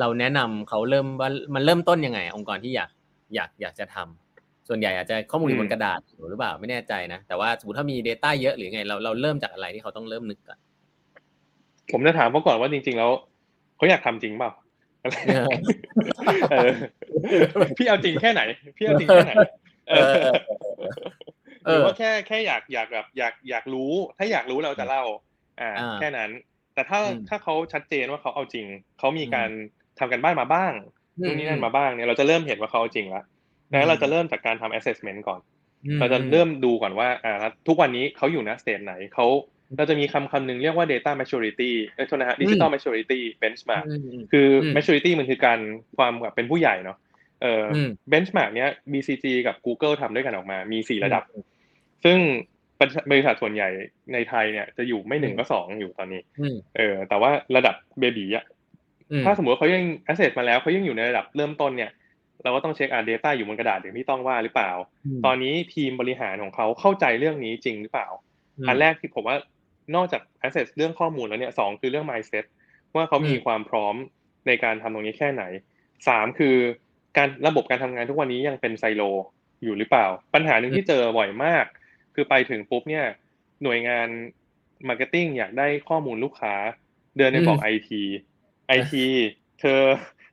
เราแนะนำเขาเริ่มว่ามันเริ่มต้นยังไง องค์กรที่อยากอยากอยากจะทำส่วนใหญ่อาจจะข้อมูลอยู่บนกระดาษหรือเปล่าไม่แน่ใจนะแต่ว่าสมมติถ้ามี Data เยอะหรือไงเราเราเริ่มจากอะไรที่เขาต้องเริ่มนึกก่อนผมจะถามเขาก่อนว่าจริง ๆ แล้วเขาอยากทำจริงเปล่าพี่เอาจริงแค่ไหน พี่เอาจริงแค่ไหนหรือว่าแค่แค่อยากอยากแบบอยากอยากรู้ ถ้าอยากรู้เราจะเล่า อ่า แค่นั้น แต่ถ้าถ้าเขาชัดเจนว่าเขาเอาจริง เขามีการ ทำกันบ้านมาบ้างนู่นนี่นั่นมาบ้างเนี่ยเราจะเริ่มเห็นว่าเขาจริงแล้วดังนั้นเราจะเริ่มจากการทำ assessment ก่อน เราจะเริ่มดูก่อนว่าอ่าทุกวันนี้เขาอยู่ในสเตจไหนเขาเราจะมีคำคำหนึ่งเรียกว่า data maturity เออโทษนะฮะ digital maturity benchmark คือ maturity มันคือการความแบบเป็นผู้ใหญ่เนาะเอ่อ benchmark เนี้ย BCG กับ Google ทำด้วยกันออกมามีสี่ระดับ ซึ่งบริษัทส่วนใหญ่ในไทยเนี่ยจะอยู่ไม่หนึ่งก็สองอยู่ตอนนี้ เออแต่ว่าระดับเบบีอะ ถ้าสมมติเขายัง access มาแล้วเขายังอยู่ในระดับเริ่มต้นเนี่ย เราก็ต้องเช็คอ่าน data อยู่บนกระดาษอย่างที่ต้องว่าหรือเปล่า ตอนนี้ทีมบริหารของเขาเข้าใจเรื่องนี้จริงหรือเปล่า อันแรกที่ผมว่านอกจาก access เรื่องข้อมูลแล้วเนี่ยสองคือเรื่อง mindset ว่าเขามีความพร้อมในการทำตรงนี้แค่ไหนสามคือการระบบการทำงานทุกวันนี้ยังเป็นไซโลอยู่หรือเปล่า ปัญหาหนึ่งที่เจอบ่อยมาก คือไปถึงปุ๊บเนี่ย หน่วยงาน marketing อยากได้ข้อมูลลูกค้า เดินไปบอก IT IT เธอ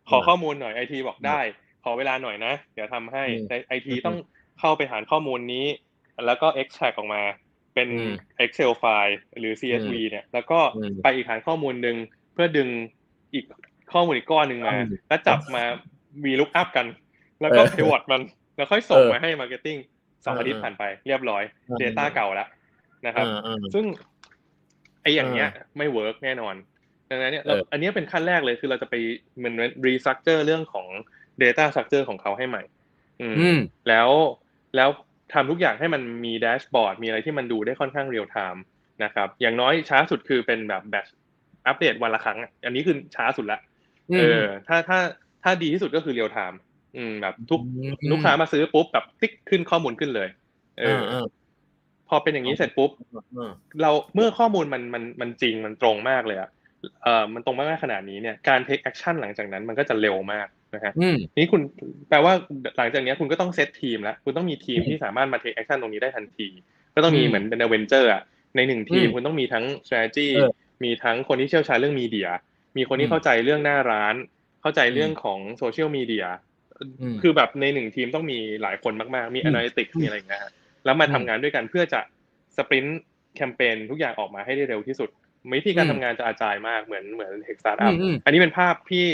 ขอข้อมูลหน่อยไอทีบอกได้ ขอเวลาหน่อยนะ เดี๋ยวทำให้แต่ไอทีต้องเข้าไปหาข้อมูลนี้ แล้วก็ extract ออกมาเป็น Excel ไฟล์หรือ CSV เนี่ย แล้วก็ไปอีกฐานข้อมูลหนึ่งเพื่อดึงอีกข้อมูลอีกก้อนหนึ่งมา แล้วจับมา VLOOKUP กัน แล้วก็ pivot มัน แล้วค่อยส่งมาให้ marketing สองอาทิตย์ผ่านไปเรียบร้อย Data เก่าแล้วนะครับ ซึ่งไออย่างเงี้ยไม่ work แน่นอน ดังนั้นเนี่ยอันนี้เป็นขั้นแรกเลยคือเราจะไปเหมือน restructure เรื่องของ Data Structure ของเขาให้ใหม่ อืมแล้วแล้วทำทุกอย่างให้มันมี dashboard มีอะไรที่มันดูได้ค่อนข้าง real-time นะครับ อย่างน้อยช้าสุดคือเป็นแบบ batch อัปเดตวันละครั้ง อันนี้คือช้าสุดละเออ ถ้าถ้าถ้าดีที่สุดก็คือ real-time อืมแบบทุกลูกค้ามาซื้อปุ๊บแบบติ๊กขึ้นข้อมูลขึ้นเลย เออพอเป็นอย่างนี้เสร็จปุ๊บเราเมื่อข้อมูลมันมันมันจริงมันตรงมากเลยอะ เอ่อมันตรงมากขนาดนี้เนี่ยการ take action หลังจากนั้นมันก็จะเร็วมากนะฮะนี่คุณแปลว่าหลังจากนี้คุณก็ต้องเซตทีมแล้วคุณต้องมีทีมที่สามารถมา take action ตรงนี้ได้ทันที ก็ต้องมีเหมือนเป็นเวนเจอร์อะในหนึ่งทีมคุณต้องมีทั้ง strategy มีทั้งคนที่เชี่ยวชาญเรื่อง media มีคนที่เข้าใจเรื่องหน้าร้าน เข้าใจเรื่องของโซเชียลมีเดียคือแบบในหนึ่งทีมต้องมีหลายคนมากๆ มี analytics มีอะไรอย่างเงี้ยแล้วมาทำงานด้วยกันเพื่อจะ sprint แคมเปญทุกอย่างออกมาให้ได้เร็วที่สุด วิธีการทำงานจะ agile มากเหมือนเหมือน tech สตาร์ทอัพอันนี้เป็นภาพที่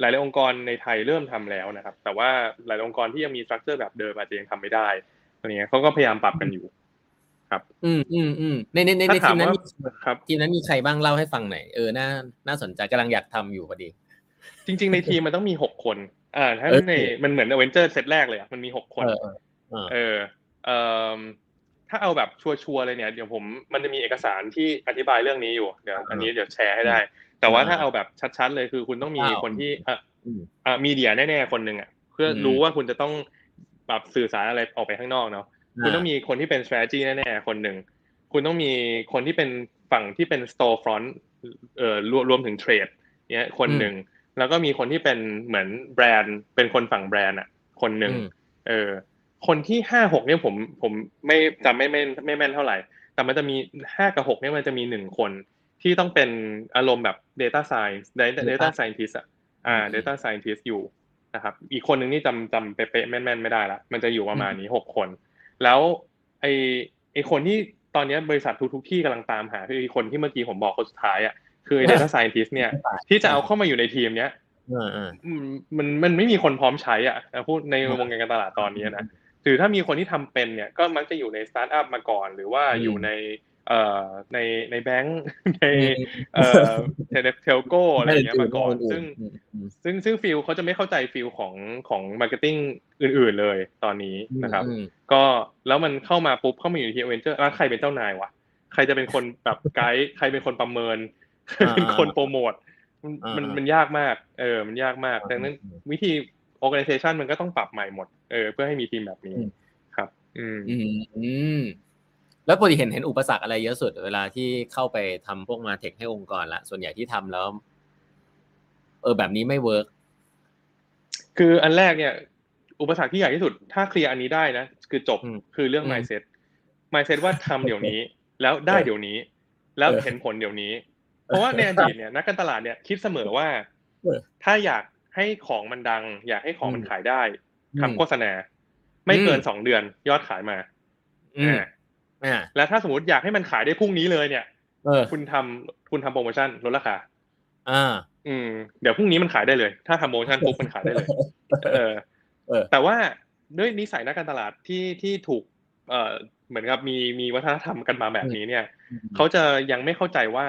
หลาย ๆ องค์กรในไทยเริ่มทำแล้วนะครับ แต่ว่าหลายองค์กรที่ยังมี structure แบบเดิมอาจจะยังทำไม่ได้ตรงนี้เขาก็พยายามปรับกันอยู่ ครับ อืมอืมอืมในในในในถ้าทีถามมนั้นว่ามีครับทีมนั้นมีใครบ้างเล่าให้ฟังหน่อยเออน่าน่าสนใจกำลังอยากทำอยู่พอดี จริง ๆ ในทีมมันต้องมีหกคนอ่าถ้าเออในมันเหมือนอเวนเจอร์เซตแรกเลยอะมันมีหกคน เออเออ เออเออเออถ้าเอาแบบชัวร์ๆเลยเนี่ยเดี๋ยวผมมันจะมีเอกสารที่อธิบายเรื่องนี้อยู่เดี๋ยวอันนี้เดี๋ยวแชร์ให้ได้ แต่ว่าถ้าเอาแบบชัดๆเลยคือคุณต้องมีคนที่อะอืมอะมีเดียแน่ๆคนหนึ่งอะเพื่ออมรู้ว่าคุณจะต้องแบบสื่อสารอะไรออกไปข้างนอกเนาะคุณต้องมีคนที่เป็น strategy แน่ๆคนหนึ่งคุณต้องมีคนที่เป็นฝั่งที่เป็น store front เอ่อรวมรวมถึงเทรดเนี่ยคนหนึ่งแล้วก็มีคนที่เป็นเหมือนแบรนด์เป็นคนฝั่งแบรนด์อะ คนหนึ่งอืมเออ คนที่ห้าหกเนี่ยผมผมไม่จำไม่ไม่ไม่แม่นเท่าไหร่ แต่มันจะมีห้ากับหกเนี่ยมันจะมีหนึ่งคนที่ต้องเป็นอารมณ์แบบ data science data data scientist อะอ่า data scientist อยู่นะครับ อีกคนหนึ่งนี่จำจำเป๊ะๆแม่นๆไม่ได้ละ มันจะอยู่ประมาณนี้หกคน แล้วไอไอคนที่ตอนเนี้ยบริษัททุกทุกๆที่กำลังตามหาคือไอคนที่เมื่อกี้ผมบอกคนสุดท้ายอะคือไอ้ data scientist เนี่ย ที่จะเอาเข้ามาอยู่ในทีมเนี้ยเออเอออืมมันมันไม่มีคนพร้อมใช้อะพูดในวงการตลาดตอนนี้นะห รือถ้ามีคนที่ทำเป็นเนี่ยก็มักจะอยู่ในสตาร์ทอัพมาก่อน หรือว่าอืมอยู่ในเอ่อในในแบงก์ในอืมเอ่อ tele telco อะไรอย่างเงี้ยมาก่อนอื่ซึ่งอืมอืมซึ่งซึ่ง feel เขาจะไม่เข้าใจ feel ของของ marketing อื่นๆเลยตอนนี้นะครับอืมก็แล้วมันเข้ามาปุ๊บเข้ามาอยู่ที่เวนเจอร์แล้วใครเป็นเจ้านายวะใครจะเป็นคนแบบไกด์ใครเป็นคนประเมินใครเป็นคนโปรโมทมันอ่ามัมันมันยากมาก เออมันยากมากดังนั้นอืมวิธี organization มันก็ต้องปรับใหม่หมด เออเพื่อให้มีทีมแบบนี้อืมครับอืมอืมอืมแล้วปกติเห็นเห็นอุปสรรคอะไรเยอะสุด เวลาที่เข้าไปทำพวกมาเทคให้องค์กรละส่วนใหญ่ที่ทำแล้ว เออแบบนี้ไม่เวิร์กคืออันแรกเนี่ย อุปสรรคที่ใหญ่ที่สุด ถ้าเคลียร์อันนี้ได้นะคือจบอืมคือเรื่องอืม mindset mindset ว่าทำเดี๋ยวนี้ แล้วได้เดี๋ยวนี้ แล้วเห็นผลเดี๋ยวนี้ เพราะว่าในอดีตเนี่ยนักการตลาดเนี่ยคิดเสมอว่าเออถ้าอยากให้ของมันดัง อยากให้ของมันอืมขายได้อืม ทำโฆษณา ไม่เกินอืมสองเดือนยอดขายมาอืมอ่าอ่าแล้วถ้าสมมติอยากให้มันขายได้พรุ่งนี้เลยเนี่ยเออคุณทำคุณทำโปรโมชั่นลดราคาอ่า อืม เดี๋ยวพรุ่งนี้มันขายได้เลย ถ้าทำโปรโมชั่นปุ๊บมันขายได้เลยเออเออ แต่ว่าด้วยนิสัยนักการตลาดที่ที่ถูก เอ่อ เหมือนกับมีมีวัฒนธรรมกันมาแบบนี้เนี่ย เขาจะยังไม่เข้าใจว่า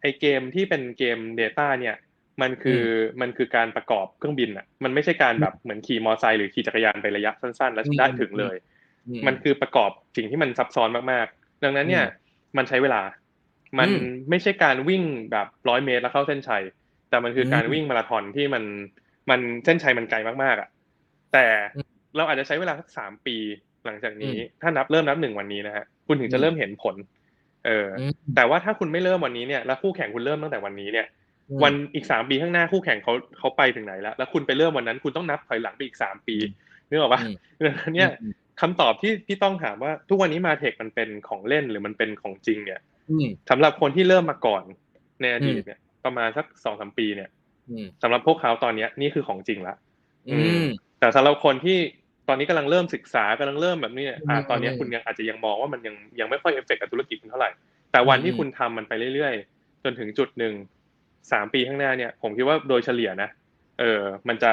ไอเกมที่เป็นเกม Data เนี่ย มันคือมันคือการประกอบเครื่องบินอะ มันไม่ใช่การแบบเหมือนขี่มอไซค์หรือขี่จักรยานไประยะสั้น ๆ แล้วอืมได้ถึงเลยอืมันคือประกอบสิ่งที่มันซับซ้อนมากๆ ดังนั้นเนี่ย มันใช้เวลา มันอืมไม่ใช่การวิ่งแบบร้อยเมตรแล้วเข้าเส้นชัย แต่มันคือการอืมวิ่งมาราธอนที่มันมันเส้นชัยมันไกลมากๆ อะ แต่อืมเราอาจจะใช้เวลาสักสามปีหลังจากนี้อืมถ้านับเริ่มนับหนึ่งวันนี้นะฮะคุณถึงจะอืมเริ่มเห็นผล เออออืมแต่ว่าถ้าคุณไม่เริ่มวันนี้เนี่ยแล้วคู่แข่งคุณเริ่มตั้งแต่วันนี้เนี่ยอืม วันอีกสามปีข้างหน้าคู่แข่งเขาเขาไปถึงไหนแล้วแล้วคุณไปเริ่มวันนั้น คุณต้องนับถอยหลังไปอีกสามปีนึกออกปะอืมดังนั้นเนี่ยอืมคำตอบที่ที่ต้องถามว่าทุกวันนี้มาเทคมันเป็นของเล่นหรือมันเป็นของจริง เนี่ยอืมสำหรับคนที่เริ่มมาก่อนในอดีตอืมเนี่ย ประมาณสักสองสามปีเนี่ยอืมสำหรับพวกเขาตอนเนี้ยนี่คือของจริงละอืมแต่สำหรับคนที่ตอนนี้กำลังเริ่มศึกษากำลังเริ่มแบบนี้เนี่ยอ่าอืมตอนเนี้ยคุณยังอาจจะยังมองว่ามันยังยังไม่ค่อยเอฟเฟกต์กับธุรกิจคุณเท่าไหร่ แต่วันที่อืมคุณทำมันไปเรื่อยๆ จนถึงจุดหนึ่ง สามปีข้างหน้าเนี่ย ผมคิดว่าโดยเฉลี่ยนะเออ มันจะ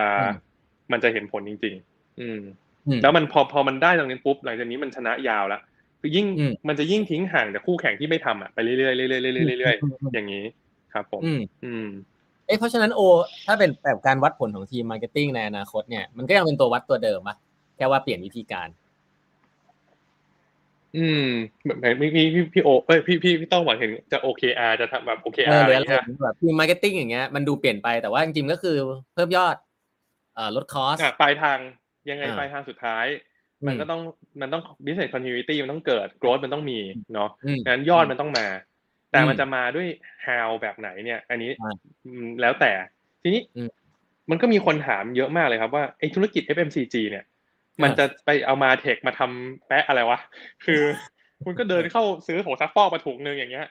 มันจะเห็นผลจริง ๆ อืมอืมแล้วมันพอพอมันได้ตรงนี้ปุ๊บหลังจากนี้มันชนะยาวแล้วคือยิ่งอืมมันจะยิ่งทิ้งห่างจากคู่แข่งที่ไม่ทำอะไปเรื่อยๆเรื่อยๆเรื่อยๆเรื่อยๆอย่างนี้ครับ ผม อืมอืมเอ้เพราะฉะนั้นโอ ถ้าเป็นแบบการวัดผลของทีมมาร์เก็ตติ้งในอนาคตเนี่ยมันก็ยังเป็นตัววัดตัวเดิมปะแค่ว่าเปลี่ยนวิธีการ อืมแบบพี่พี่พี่พี่โอเอ้ยพี่พี่พี่ต้องหวังเห็นจะ OKR จะทำแบบเอ OKR ออะหไรรือออะไรย่างเงี้ยแบบทีมมาร์เก็ตติ้งอย่างเงี้ยมันดูเปลี่ยนไปแต่ว่าจริงๆก็คือเพิ่มยอดเอ่อลดคอสอะปลายทางยังไงอ่าปลายทางสุดท้าย มันก็ต้องมันต้อง business continuity มันต้องเกิด growth มันต้องมีเนาะอืมงั้นยอดมันต้องมา แต่อืมมันจะมาด้วย how แบบไหนเนี่ย อันนี้อ่าอืมแล้วแต่ทีนี้อืมมันก็มีคนถามเยอะมากเลยครับว่าไอ้ธุรกิจ FMCG เนี่ย มันอ่าจะไปเอามาเทคมาทำแปะอะไรวะ คือคุณก็เดินเข้าซื้อผงซักฟอกมาถุงหนึ่งอย่างเงี้ย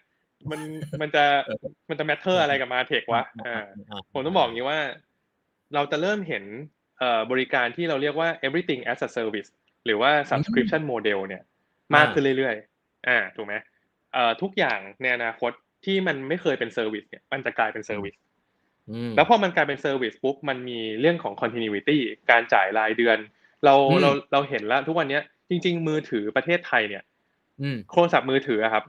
มันมันจะมันจะ matter อะไรกับมาเทควะอ่าผมต้องบอกอย่างนี้ว่า เราจะเริ่มเห็นเอ่อบริการที่เราเรียกว่า everything as a service หรือว่า subscription model เนี่ย มากขึ้นเรื่อยๆ อ่าถูกไหมเอ่อทุกอย่างในอนาคตที่มันไม่เคยเป็น service เนี่ยมันจะกลายเป็น service อืมแล้วพอมันกลายเป็น service ปุ๊บมันมีเรื่องของ continuity การจ่ายรายเดือน เราอืมเราเราเห็นแล้วทุกวันเนี้ยจริง ๆ มือถือประเทศไทยเนี่ยอืมโทรศัพท์มือถืออะครับ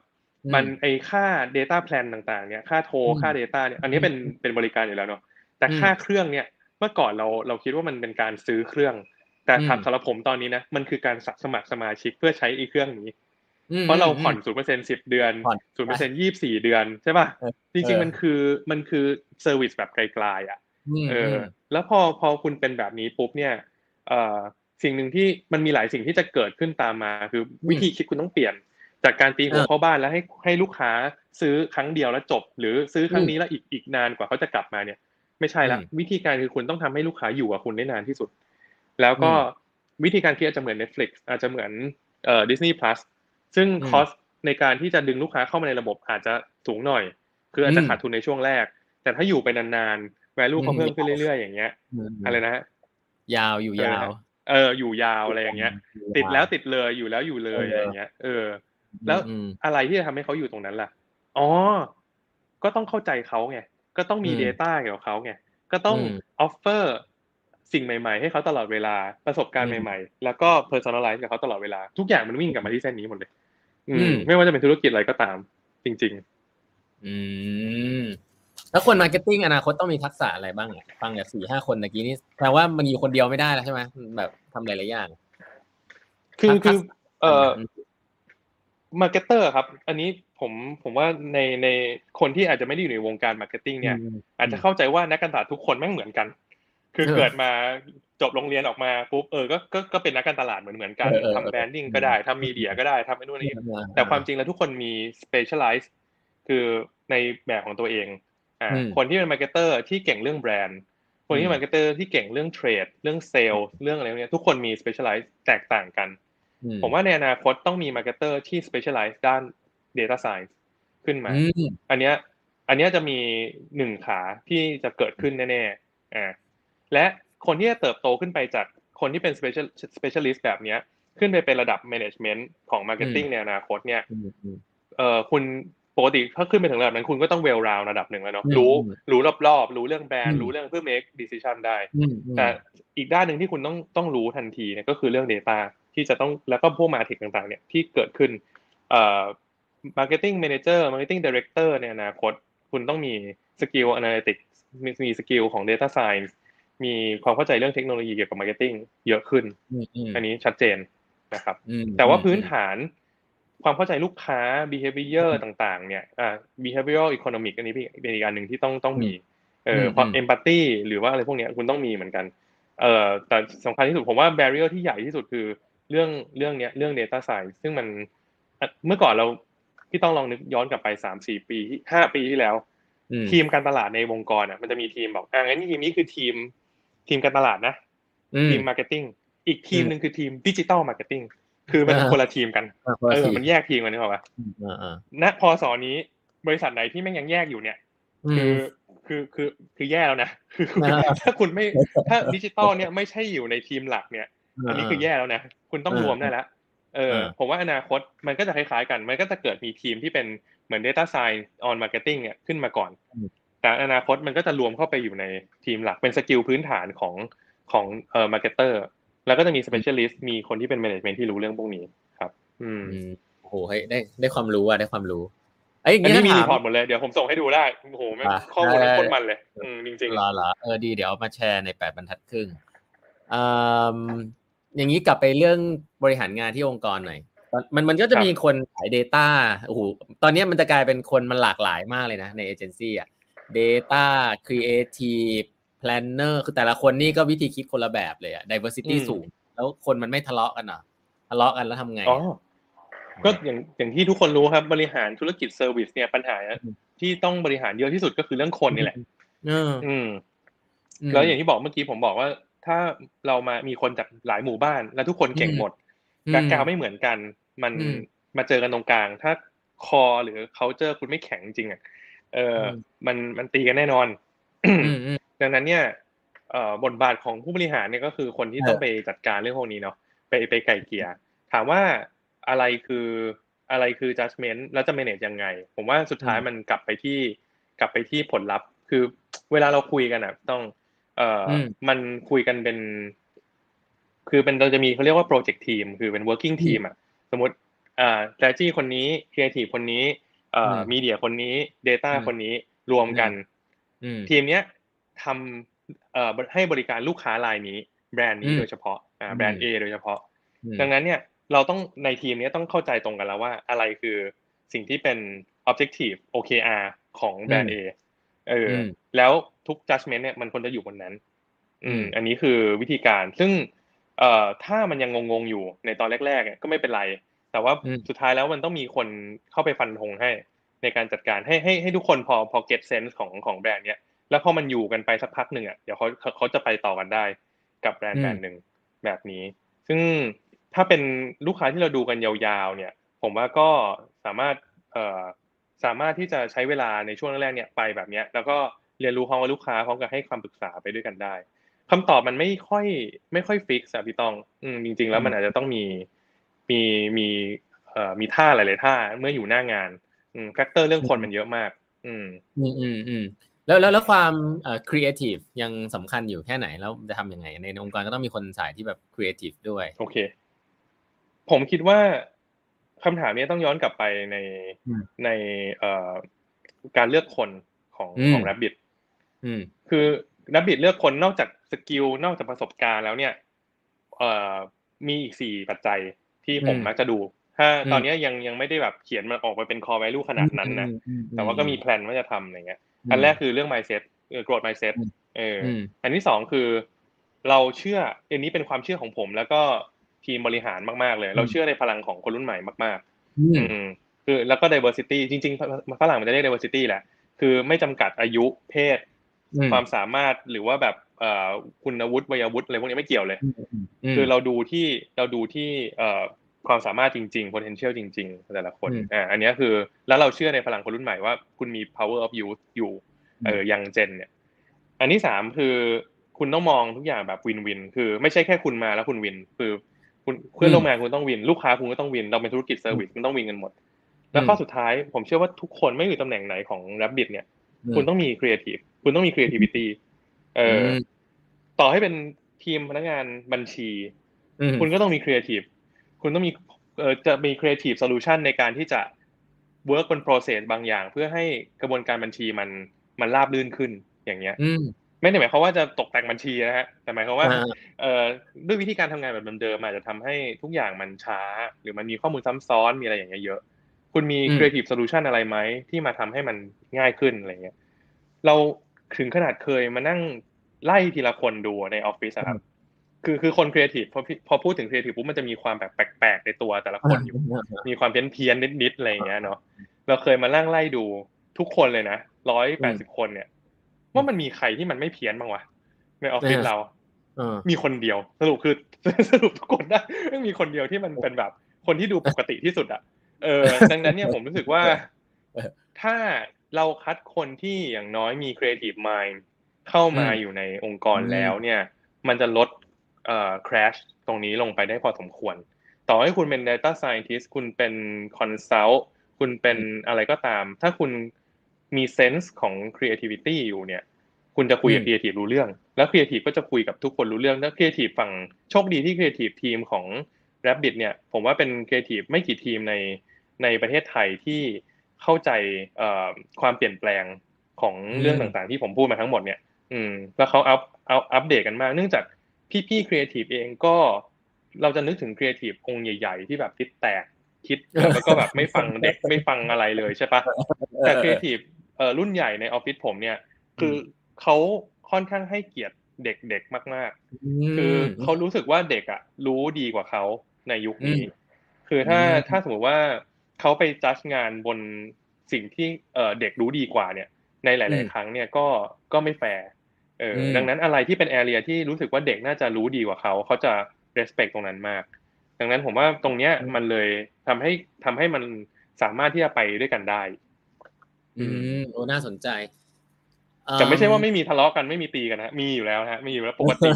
มันไอค่า Data Plan ต่างๆ เนี่ย ค่าโทรอืมค่า Data เนี่ย อันนี้เป็นเป็นบริการอยู่แล้วเนาะแต่อืมค่าเครื่องเนี่ย เมื่อก่อนเราเราคิดว่ามันเป็นการซื้อเครื่อง แต่อืมถัดสำหรับผมตอนนี้นะมันคือการสมัครสมาชิกเพื่อใช้อีเครื่องนี้อืมเพราะเราผ่อนมศูนย์เปอร์เซ็นต์สิบเดือนผ่อนศูนย์เปอร์เซ็นต์ยี่สี่เดือนใช่ป่ะเออจริง ๆ มันคือมันคือ service แบบไกลๆอะอืมเอออ แล้วพอพอคุณเป็นแบบนี้ปุ๊บเนี่ย เอ่อ สิ่งหนึ่งที่มันมีหลายสิ่งที่จะเกิดขึ้นตามมา คือวิธีคิดคุณต้องเปลี่ยน จากการตีหัวเออเข้าบ้านแล้วให้ให้ลูกค้าซื้อครั้งเดียวแล้วจบ หรือซื้อครั้งนี้แล้วอีกอีกนานกว่าเขาจะกลับมาเนี่ย ไม่ใช่ละอืมวิธีการคือคุณต้องทำให้ลูกค้าอยู่กับคุณได้นานที่สุด แล้วก็อืมวิธีการคิดอาจจะเหมือน Netflix อาจจะเหมือนเอ่อ Disney Plus ซึ่งอืมคอสในการที่จะดึงลูกค้าเข้ามาในระบบอาจจะสูงหน่อย คืออาจจะอืมขาดทุนในช่วงแรก แต่ถ้าอยู่ไปนานๆ value เขาอืมเพิ่มขึ้นเรื่อยๆ อย่างเงี้ยมอะไรนะฮะยาวอยู่ยาว เอออยู่ยาวอะไรอย่างเงี้ย ติดแล้วติดเลยอยู่แล้วอยู่เลยอะไรอย่างเงี้ย เออ แล้วอืมอะไรที่จะทำให้เขาอยู่ตรงนั้นล่ะอ๋อก็ต้องเข้าใจเขาไงก็ต้องมีอืม Data เกี่ยวกับเขาไงก็ต้องอืม offer สิ่งใหม่ ๆ ให้เขาตลอดเวลาประสบการณ์อืมใหม่ ๆ แล้วก็ personalize กับเขาตลอดเวลา ทุกอย่างมันวิ่งกลับมาที่เส้นนี้หมดเลย อือืมมไม่ว่าจะเป็นธุรกิจอะไรก็ตาม จริงอืม แล้วคน marketing อนาคตต้องมีทักษะอะไรบ้างอะฟังจากสี่ห้าคนตะกี้นี่แปลว่ามันอยู่คนเดียวไม่ได้แล้วใช่ไหมแบบทำหลายๆอย่างๆคือทักษะคือเอ่ออืม marketer ครับ อันนี้ผมผมว่าในในคนที่อาจจะไม่ได้อยู่ในวงการ marketing เนี่ยอืมอาจจะเข้าใจว่านักการตลาดทุกคนแม่งเหมือนกัน คือเออเกิดมาจบโรงเรียนออกมาปุ๊บเออก็ก็ก็เป็นนักการตลาดเหมือนเหมือนกันเออเออทำ branding ก็ได้ทำ media ก็ได้ทำไอ้นู่นนี่อืมแต่ความจริงแล้วทุกคนมี specialize คือในแบบของตัวเอง อ่าอืมคนที่เป็น marketer ที่เก่งเรื่องแบรนด์ คนที่อืเป็น marketer ที่เก่งเรื่อง trade เรื่องเซลล์เรื่องอะไรพวกเนี้ยทุกคนมี specialize แตกต่างกันอืมผมว่าในอนาคตต้องมี marketer ที่ specialize ด้าน data science ขึ้นมาอืมอันเนี้ยอันเนี้ยจะมีหนึ่งขาที่จะเกิดขึ้นแน่ๆอ่าและคนที่จะเติบโตขึ้นไปจากคนที่เป็น special specialist แบบเนี้ย ขึ้นไปเป็นระดับ management ของ marketing ในอนาคตเนี่ยอืมอืมเอ่อคุณ ปกติถ้าขึ้นไปถึงระดับนั้นคุณก็ต้อง well round ระดับหนึ่งแล้วเนาะอืมรู้อืมรู้รอบๆ รู้เรื่องแบรนด์อืมรู้เรื่องเพื่อ make decision ได้อืมอืมแต่อีกด้านหนึ่งที่คุณต้องต้องรู้ทันทีเนี่ยก็คือเรื่อง Data ที่จะต้องแล้วก็พวก MarTech ต่างๆ เนี่ยที่เกิดขึ้นเอ่อ Marketing Manager Marketing Director ในอนาคตคุณต้องมีสกิล Analytics มีมี skill ของ Data Science มีความเข้าใจเรื่องเทคโนโลยีเกี่ยวกับ Marketing เยอะขึ้นอืมอืมอันนี้ชัดเจนนะครับอืมแต่ว่าพื้นอืมฐาน ความเข้าใจลูกค้า behavior ต่างๆ เนี่ยอ่า behavioral economic อันนี้เป็นอีกอันหนึ่งที่ต้องต้องมีเออเพราะ empathy หรือว่าอะไรพวกเนี้ยคุณต้องมีเหมือนกันเอ่อแต่สำคัญที่สุดผมว่า barrier ที่ใหญ่ที่สุดคือเรื่องเรื่องเนี้ยเรื่อง data science ซึ่งมันอะเมื่อก่อนเราพี่ต้องลองนึกย้อนกลับไปสามสี่ปีห้าปีที่แล้วอืมทีมการตลาดในองค์กรอะมันจะมีทีมบอกอ่างั้นทีมนี้คือทีมทีมการตลาดนะอืมทีม marketing อีกทีมอืมหนึ่งคือทีม digital marketing คือมันอ่าคนละทีมกันอะคนละเออทีมันแยกทีมกันนึกออกปะอืมอ่าอ่าณพศนี้ บริษัทไหนที่แม่งยังแยกอยู่เนี่ยอืมคือคือคือคือแย่แล้วนะคือคุณอ่าถ้าคุณไม่ถ้าดิจิตอลเนี่ยไม่ใช่อยู่ในทีมหลักเนี่ยอันนี้คือแย่แล้วนะคุณต้องอ่ารวมได้แล้วเอออ่าผมว่าอนาคตมันก็จะคล้ายๆกัน มันก็จะเกิดมีทีมที่เป็นเหมือน Data Science on Marketing เนี่ยขึ้นมาก่อน แต่อนาคตมันก็จะรวมเข้าไปอยู่ในทีมหลักเป็น skill พื้นฐานของของเอ่อ marketer แล้วก็จะมี specialist มีคนที่เป็น management ที่รู้เรื่องพวกนี้ครับ อืมอืมโอ้โหเฮ้ยได้ได้ความรู้อะได้ความรู้ไอ้ยอย่างอันนี้นี้มีถ้ารีถาม report หมดเลยเดี๋ยวผมส่งให้ดูได้โอ้โหแม่งอะข้อมูลได้โคตรมันเลย อืมจริงเหรอเหรอเออดีเดี๋ยวเอามาแชร์ในแปดบรรทัดครึ่งอืมอย่างนี้กลับไปเรื่องบริหารงานที่องค์กรหน่อยตอนมันมันก็จะมีคนขาย Data โอ้โหตอนนี้มันจะกลายเป็นคนมันหลากหลายมากเลยนะในเอเจนซี่อะ Data Creative Planner คือแต่ละคนนี่ก็วิธีคิดคนละแบบเลยอะ diversity อืมสูง แล้วคนมันไม่ทะเลาะกันเหรอทะเลาะกันแล้วทำไงๆอ๋อก็อย่างอย่างที่ทุกคนรู้ครับบริหารธุรกิจ service เนี่ยปัญหาที่ต้องบริหารเยอะที่สุดก็คือเรื่องคนนี่แหละเอออืมมแล้วอย่างที่บอกเมื่อกี้ผมบอกว่า ถ้าเรามามีคนจากหลายหมู่บ้าน แล้วทุกคนเก่งหมดอืมแบ็กกราวไม่เหมือนกัน มันอืมมาเจอกันตรงกลาง ถ้าคอหรือ culture คุณไม่แข็งจริงอะเอออมมันมันตีกันแน่นอนอืมอืม ดังนั้นเนี่ยเอ่อบทบาทของผู้บริหารเนี่ยก็คือคนที่เออต้องไปจัดการเรื่องพวกนี้เนาะไปไปไก่เกลี่ยถามว่าอะไรคืออะไรคือ judgment แล้วจะ manage ยังไง ผมว่าสุดท้ายมันกลับไปที่กลับไปที่ผลลัพธ์ คือเวลาเราคุยกันอะ ต้อง เอ่ออมมันคุยกันเป็น คือเป็นเราจะมีเขาเรียกว่า project team คือเป็น working team อะ สมมติอ่า strategy คนนี้ creative คนนี้ เอ่อมีเดียคนนี้ data คนนี้รวมกัน ทีมเนี้ย ทำเอ่อให้บริการลูกค้ารายนี้ แบรนด์นี้โดยเฉพาะอ่าแบรนด์ A โดยเฉพาะ ดังนั้นเนี่ยเราต้องในทีมนี้ต้องเข้าใจตรงกันแล้วว่าอะไรคือสิ่งที่เป็น objective OKR ของแบรนด์ A เออแล้วทุก judgment เนี่ยมันควรจะอยู่บนนั้น อืม อันนี้คือวิธีการ ซึ่ง เอ่อถ้ามันยังงงๆอยู่ในตอนแรกๆก็ไม่เป็นไร แต่ว่าสุดท้ายแล้วมันต้องมีคนเข้าไปฟันธงให้ ในการจัดการให้ให้ให้ทุกคนพอพอ get sense ของของแบรนด์เนี้ย แล้วพอมันอยู่กันไปสักพักหนึ่งอะเดี๋ยวเขาเขาจะไปต่อกันได้กับแบรนด์แบรนด์หนึ่งแบบนี้ ซึ่งถ้าเป็นลูกค้าที่เราดูกันยาวๆ เนี่ย ผมว่าก็สามารถเอ่อสามารถที่จะใช้เวลาในช่วงแรกๆเนี่ยไปแบบเนี้ย แล้วก็เรียนรู้ความว่าลูกค้าพร้อมกับให้ความปรึกษาไปด้วยกันได้คำตอบมันไม่ค่อยไม่ค่อย fix อะพี่ต้องอืมจริง ๆ แล้วมันอาจจะต้องมีมีมีเอ่อมีท่าหลายๆท่าเมื่ออยู่หน้างานอืม factor เรื่องคนมันเยอะมาก อืมอืมอืมอืม แล้วแล้วแล้วความเอ่อครีเอทีฟยังสำคัญอยู่แค่ไหนแล้วจะทำยังไง ในองค์กรก็ต้องมีคนสายที่แบบครีเอทีฟด้วย โอเค ผมคิดว่าคำถามนี้ต้องย้อนกลับไปในในเอ่อการเลือกคนของของ Rabbit คือ Rabbit เลือกคนนอกจาก skill นอกจากประสบการณ์แล้วเนี่ยเอ่อมีอีกสี่ปัจจัยที่ผมมักจะดู ถ้าตอนนี้ยังยังไม่ได้แบบเขียนมันออกมาเป็น core value ขนาดนั้นนะ แต่ว่าก็มีแพลนว่าจะทำอะไรเงี้ย อันแรกคือเรื่อง mindset เออ growth mindset เอออันที่สองคือ เราเชื่ออันนี้เป็นความเชื่อของผม แล้วก็ทีมบริหารมากๆเลย เราเชื่อในพลังของคนรุ่นใหม่มาก ๆ อืมคือแล้วก็ diversity จริงๆฝรั่งมันจะเรียก diversity แหละ คือไม่จำกัดอายุเพศ ความสามารถหรือว่าแบบเอ่อคุณวุฒิวัยวุฒิอะไรพวกนี้ไม่เกี่ยวเลย คือเราดูที่เราดูที่เอ่อ ความสามารถจริงๆ potential จริง ๆ แต่ละคนอ่าอันนี้คือแล้วเราเชื่อในพลังคนรุ่นใหม่ว่าคุณมี power of youth อยู่เออ young gen เนี่ย อันที่สามคือคุณต้องมองทุกอย่างแบบ win-win คือไม่ใช่แค่คุณมาแล้วคุณ win คือคุณเพื่อนร่วมงานคุณต้องวิน ลูกค้าคุณก็ต้อง win เราเป็นธุรกิจ service คุณต้อง win กันหมด แล้วข้อสุดท้ายผมเชื่อว่าทุกคนไม่มีตำแหน่งไหนของ Rabbit เนี่ย คุณต้องมีครีเอทีฟคุณต้องมี creativity เออต่อให้เป็นทีมพนักงานบัญชี คุณก็ต้องมีครีเอทีฟ คุณต้องมีเออจะมี creative solution ในการที่จะ work บน process บางอย่าง เพื่อให้กระบวนการบัญชีมันมันราบรื่นขึ้นอย่างเงี้ยไม่ได้หมายความว่าจะตกแต่งบัญชีนะฮะแต่หมายความว่าเอ่อด้วยวิธีการทำงานแบบเดิมๆอาจจะทำให้ทุกอย่างมันช้า หรือมันมีข้อมูลซ้ำซ้อนมีอะไรอย่างเงี้ยเยอะ คุณมี creative solution อะไรไหมที่มาทำให้มันง่ายขึ้นอะไรเงี้ยเราถึงขนาดเคยมานั่งไล่ทีละคนดูในออฟฟิศครับ คือคือคนครีเอทีฟพอพอพูดถึงครีเอทีฟปุ๊บมันจะมีความแบบแปลกๆในตัวแต่ละคนอยู่ มีความเพี้ยนเพี้ยนนิดๆอะไรอย่างเงี้ยเนาะเราเคยมานั่งไล่ดูทุกคนเลยนะร้อยแปดสิบคนเนี่ย ว่ามันมีใครที่มันไม่เพี้ยนบ้างวะในออฟฟิศเรามีคนเดียว สรุปคือสรุปทุกคนได้ไม่มีคนเดียวที่มันเป็นแบบ คนที่ดูปกติที่สุดอะเออ ดังนั้นเนี่ยผมรู้สึกว่า ถ้าเราคัดคนที่อย่างน้อยมี creative mind เข้ามาอยู่ในองค์กรแล้วเนี่ย มันจะลด เอ่อ crash ตรงนี้ลงไปได้พอสมควร ต่อให้คุณเป็น data scientist คุณเป็น consult คุณเป็นอะไรก็ตาม ถ้าคุณมี sense ของ creativity อยู่เนี่ย คุณจะคุยกับ creative รู้เรื่อง แล้ว creative ก็จะคุยกับทุกคนรู้เรื่อง แล้ว creative ฝั่งโชคดีที่ creative team ของ Rabbit เนี่ย ผมว่าเป็น creative ไม่กี่ทีมในในประเทศไทยที่เข้าใจความเปลี่ยนแปลงของเรื่องต่างๆ ที่ผมพูดมาทั้งหมดเนี่ย อืม แล้วเขาอัพอัพอัปเดตกันมาก เนื่องจาก พี่ๆครีเอทีฟเองก็เราจะนึกถึงครีเอทีฟองค์ใหญ่ ๆ ที่แบบคิดแตกคิดแล้วก็แบบไม่ฟังเด็กไม่ฟังอะไรเลยใช่ปะแต่ครีเอทีฟเอ่อรุ่นใหญ่ในออฟฟิศผมเนี่ย คือเขาค่อนข้างให้เกียรติเด็กๆมาก ๆ คือเขารู้สึกว่าเด็กอะรู้ดีกว่าเขาในยุคนี้ คือถ้าถ้าสมมติว่าเขาไปจัดงานบนสิ่งที่เอ่อเด็กรู้ดีกว่าเนี่ย ในหลาย ๆ ครั้งเนี่ยก็ก็ไม่แฟร์ เออดังนั้นอะไรที่เป็นแอเรียที่รู้สึกว่าเด็กน่าจะรู้ดีกว่าเขาเขาจะ respect ตรงนั้นมาก ดังนั้นผมว่าตรงเนี้ยมันเลยทำให้ทำให้มันสามารถที่จะไปด้วยกันได้ อืมโอ้น่าสนใจแต่ไม่ใช่ว่าไม่มีทะเลาะกันไม่มีตีกันนะมีอยู่แล้วฮะมีอยู่แล้วปกติ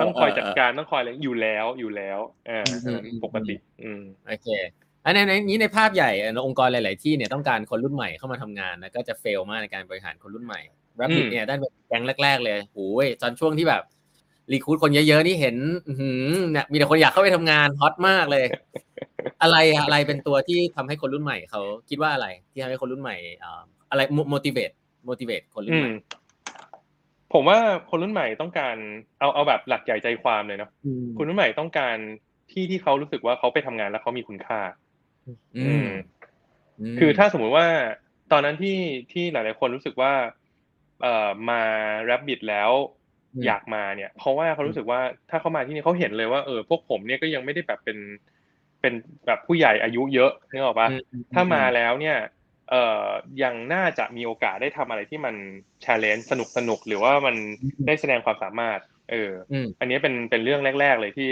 ต้องคอยจัดการต้องคอยอะไรอยู่แล้วอยู่แล้วอ่าปกติ อืมโอเคอันในนี้ในภาพใหญ่องค์กรหลาย ๆ ที่เนี่ยต้องการคนรุ่นใหม่เข้ามาทำงานนะก็จะเฟลมากในการบริหารคนรุ่นใหม่ รับบิดเนี่ยได้เป็นแก๊งแรก ๆ เลยโอ้ยตอนช่วงที่แบบรีคูดคนเยอะๆนี่เห็นเนี่ยมีแต่คนอยากเข้าไปทำงานฮอตมากเลย อะไรอะไรเป็นตัวที่ทำให้คนรุ่นใหม่เขาคิดว่าอะไร ที่ทำให้คนรุ่นใหม่อะไร motivate motivate คนรุ่นใหม่ผมว่าคนรุ่นใหม่ต้องการเอาเอาแบบหลักใหญ่ใจความเลยเนาะคนรุ่นใหม่ต้องการที่ที่เขารู้สึกว่าเขาไปทำงานแล้วเขามีคุณค่า อืม คือถ้าสมมุติว่า ตอนนั้นที่ที่หลาย ๆ คนรู้สึกว่า เอ่อมาแรปบิดแล้วอยากมาเนี่ย เพราะว่าเขารู้สึกว่าถ้าเขามาที่นี่เขาเห็นเลยว่าเออพวกผมเนี่ยก็ยังไม่ได้แบบเป็นเป็นแบบผู้ใหญ่อายุเยอะนึกออกปะถ้ามาแล้วเนี่ยเอ่อยังน่าจะมีโอกาสได้ทำอะไรที่มันชาเลนจ์สนุกสนุกหรือว่ามันได้แสดงความสามารถ เออ อันนี้เป็นเป็นเรื่องแรก ๆ เลยที่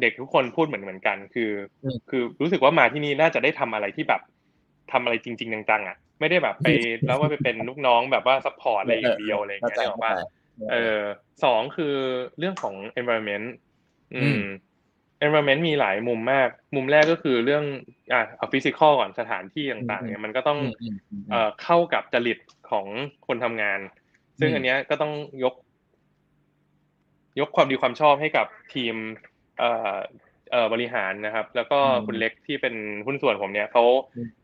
เด็กทุกคนพูดเหมือนเหมือนกัน คือ คือรู้สึกว่ามาที่นี่น่าจะได้ทำอะไรที่แบบทำอะไรจริง ๆ จังๆอะ ไม่ได้แบบไปแล้วว่าไปเป็นลูกน้องแบบว่า support อะไรอย่างเดียวอะไรอย่างเงี้ยหรอกว่าเออสองคือเรื่องของ environment อืม environment มีหลายมุมมาก มุมแรกก็คือเรื่องอ่าเอา physical ก่อนสถานที่ต่างๆเนี่ยมันก็ต้องเอ่อเข้ากับจริตของคนทำงาน ซึ่งอันเนี้ยก็ต้องยก ยกความดีความชอบให้กับทีมเอ่อ เอ่อบริหารนะครับ แล้วก็คุณเล็กที่เป็นหุ้นส่วนผมเนี่ยเขา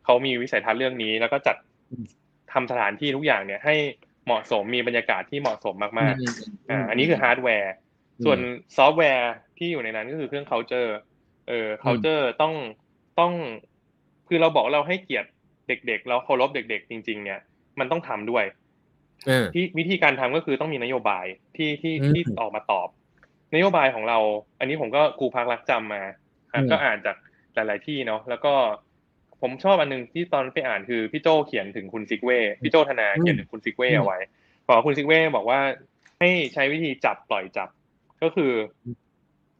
เขามีวิสัยทัศน์เรื่องนี้ แล้วก็จัดทำสถานที่ทุกอย่างเนี่ยให้เหมาะสมมีบรรยากาศที่เหมาะสมมากๆอ่าอันนี้คือฮาร์ดแวร์ ส่วนซอฟต์แวร์ที่อยู่ในนั้นก็คือเครื่อง culture เออ culture ต้องต้อง คือเราบอกเราให้เกียรติเด็ก ๆ เราเคารพเด็ก ๆ จริง ๆ เนี่ย มันต้องทำด้วยที่วิธีการทำก็คือต้องมีนโยบายที่ที่ที่ออกมาตอบ นโยบายของเรา อันนี้ผมก็ครูพักรักจำมาก็อ่านจากหลาย ๆ ที่เนาะแล้วก็ผมชอบอันนึงที่ตอนไปอ่านคือพี่โจเขียนถึงคุณซิกเว่พี่โจธนาเขียนถึงคุณซิกเว่เอาไว้บอกคุณซิกเว่บอกว่าให้ใช้วิธีจับปล่อยจับ ก็คือ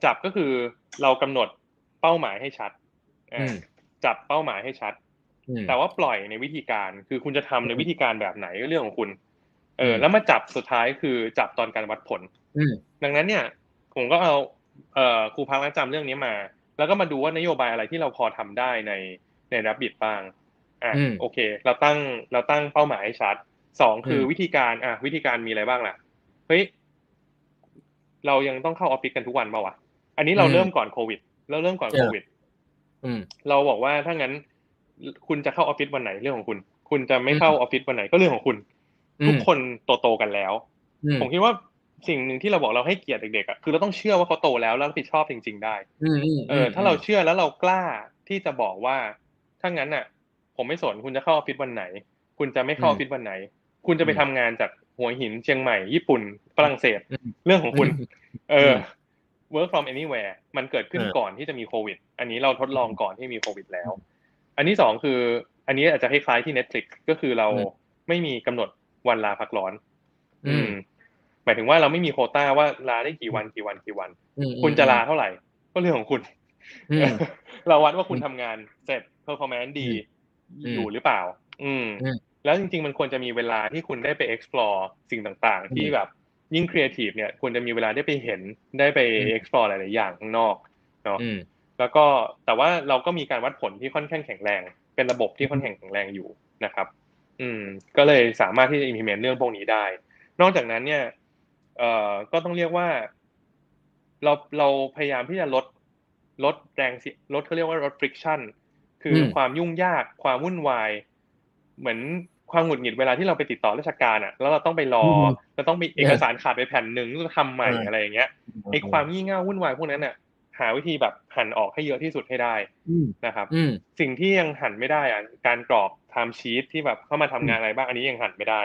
จับก็คือเรากำหนดเป้าหมายให้ชัดจับเป้าหมายให้ชัด แต่ว่าปล่อยในวิธีการคือคุณจะทำในวิธีการแบบไหนก็เรื่องของคุณ เออ แล้วมาจับสุดท้ายคือจับตอนการวัดผลดังนั้นเนี่ย ผมก็เอาเอ่อครูพักรักจำเรื่องนี้มา แล้วก็มาดูว่านโยบายอะไรที่เราพอทำได้ในในรับบิดบ้างอะโอเค เราตั้งเราตั้งเป้าหมายให้ชัดสองคือวิธีการอะวิธีการมีอะไรบ้างล่ะเฮ้ยเรายังต้องเข้าออฟฟิศกันทุกวันเปล่าวะอันนี้เราเริ่มก่อนโควิดเราเริ่มก่อนโควิดเราบอกว่าถ้างั้น คุณจะเข้าออฟฟิศวันไหนเรื่องของคุณ คุณจะไม่เข้าออฟฟิศวันไหนก็เรื่องของคุณ ทุกคนโตโตกันแล้ว ผมคิดว่า สิ่งหนึ่งที่เราบอกเราให้เกียรติเด็กๆอะคือเราต้องเชื่อว่าเขาโตแล้วแล้วรับผิดชอบจริง ๆ ได้เออ ถ้าเราเชื่อแล้วเรากล้าที่จะบอกว่าถ้างั้นอะ ผมไม่สนคุณจะเข้าออฟฟิศวันไหน คุณจะไม่เข้าออฟฟิศวันไหน คุณจะไปทำงานจากหัวหินเชียงใหม่ญี่ปุ่นฝรั่งเศส เรื่องของคุณ เออ work from anywhere มันเกิดขึ้นก่อนที่จะมีโควิด อันนี้เราทดลองก่อนที่มีโควิดแล้ว อันที่สองคือ อันนี้อาจจะคล้ายๆที่ Netflix ก็คือเราไม่มีกำหนดวันลาพักร้อน อืม หมายถึงว่าเราไม่มีโคต้าว่าลาได้กี่วันกี่วันกี่วัน คุณจะลาเท่าไหร่ ก็เรื่องของคุณ เราวัดว่าคุณทำงานเสร็จ performance ดี อยู่หรือเปล่า อืม แล้วจริง ๆ มันควรจะมีเวลาที่คุณได้ไป explore สิ่งต่างๆ ที่แบบยิ่ง creative เนี่ยควรจะมีเวลาได้ไปเห็นได้ไป explore หลายๆอย่างข้างนอกเนาะแล้วก็แต่ว่าเราก็มีการวัดผลที่ค่อนข้างแข็งแรง เป็นระบบที่ค่อนข้างแข็งแรงอยู่นะครับ อืม ก็เลยสามารถที่จะ implement เรื่องพวกนี้ได้ นอกจากนั้นเนี่ย เอ่อก็ต้องเรียกว่า เราเราพยายามที่จะลดลดแรงลดเขาเรียกว่าลด friction คือความยุ่งยากความวุ่นวาย เหมือนความหงุดหงิดเวลาที่เราไปติดต่อราชการอะ แล้วเราต้องไปรอเราต้องมีเอกสารขาดไปแผ่นหนึ่งต้องทำใหม่อะไรอย่างเงี้ยไอ้ความงี่เง่าวุ่นวายพวกนั้นอะ หาวิธีแบบหันออกให้เยอะที่สุดให้ได้นะครับสิ่งที่ยังหันไม่ได้อะการกรอกไทม์ชีตที่แบบเข้ามาทำงานอะไรบ้างอันนี้ยังหันไม่ได้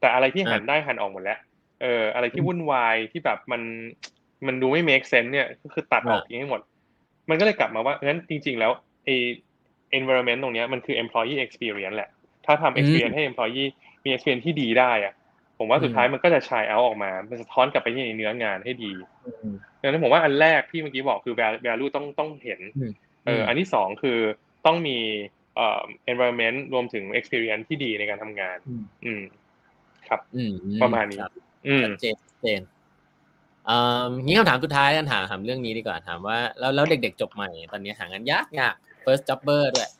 แต่อะไรที่หันได้หันออกหมดแล้ว เอออะไรที่วุ่นวายที่แบบมันมันดูไม่ make sense เนี่ยก็คือตัดออกทิ้งให้หมด มันก็เลยกลับมาว่างั้นจริง ๆ แล้วไอ environment ตรงนี้มันคือ employee experience แหละ ถ้าทำ experience ให้ employee มี experience ที่ดีได้อะผมว่าสุดท้ายมันก็จะชายเอาออกมา มันสะท้อนกลับไปที่เนื้องานให้ดีดังนั้นผมว่าอันแรกที่เมื่อกี้บอกคือ value ต้องต้องเห็นเอออันที่สองคือต้องมีเอ่อ environment รวมถึง experience ที่ดีในการทำงาน อืม ครับ ประมาณนี้ อืมเจนเจนอ่างี้คำถามสุดท้ายกันถามถามเรื่องนี้ดีกว่าถามว่าแล้วแล้วเด็กๆจบใหม่ตอนนี้หางานยากยาก first jobber ด้วย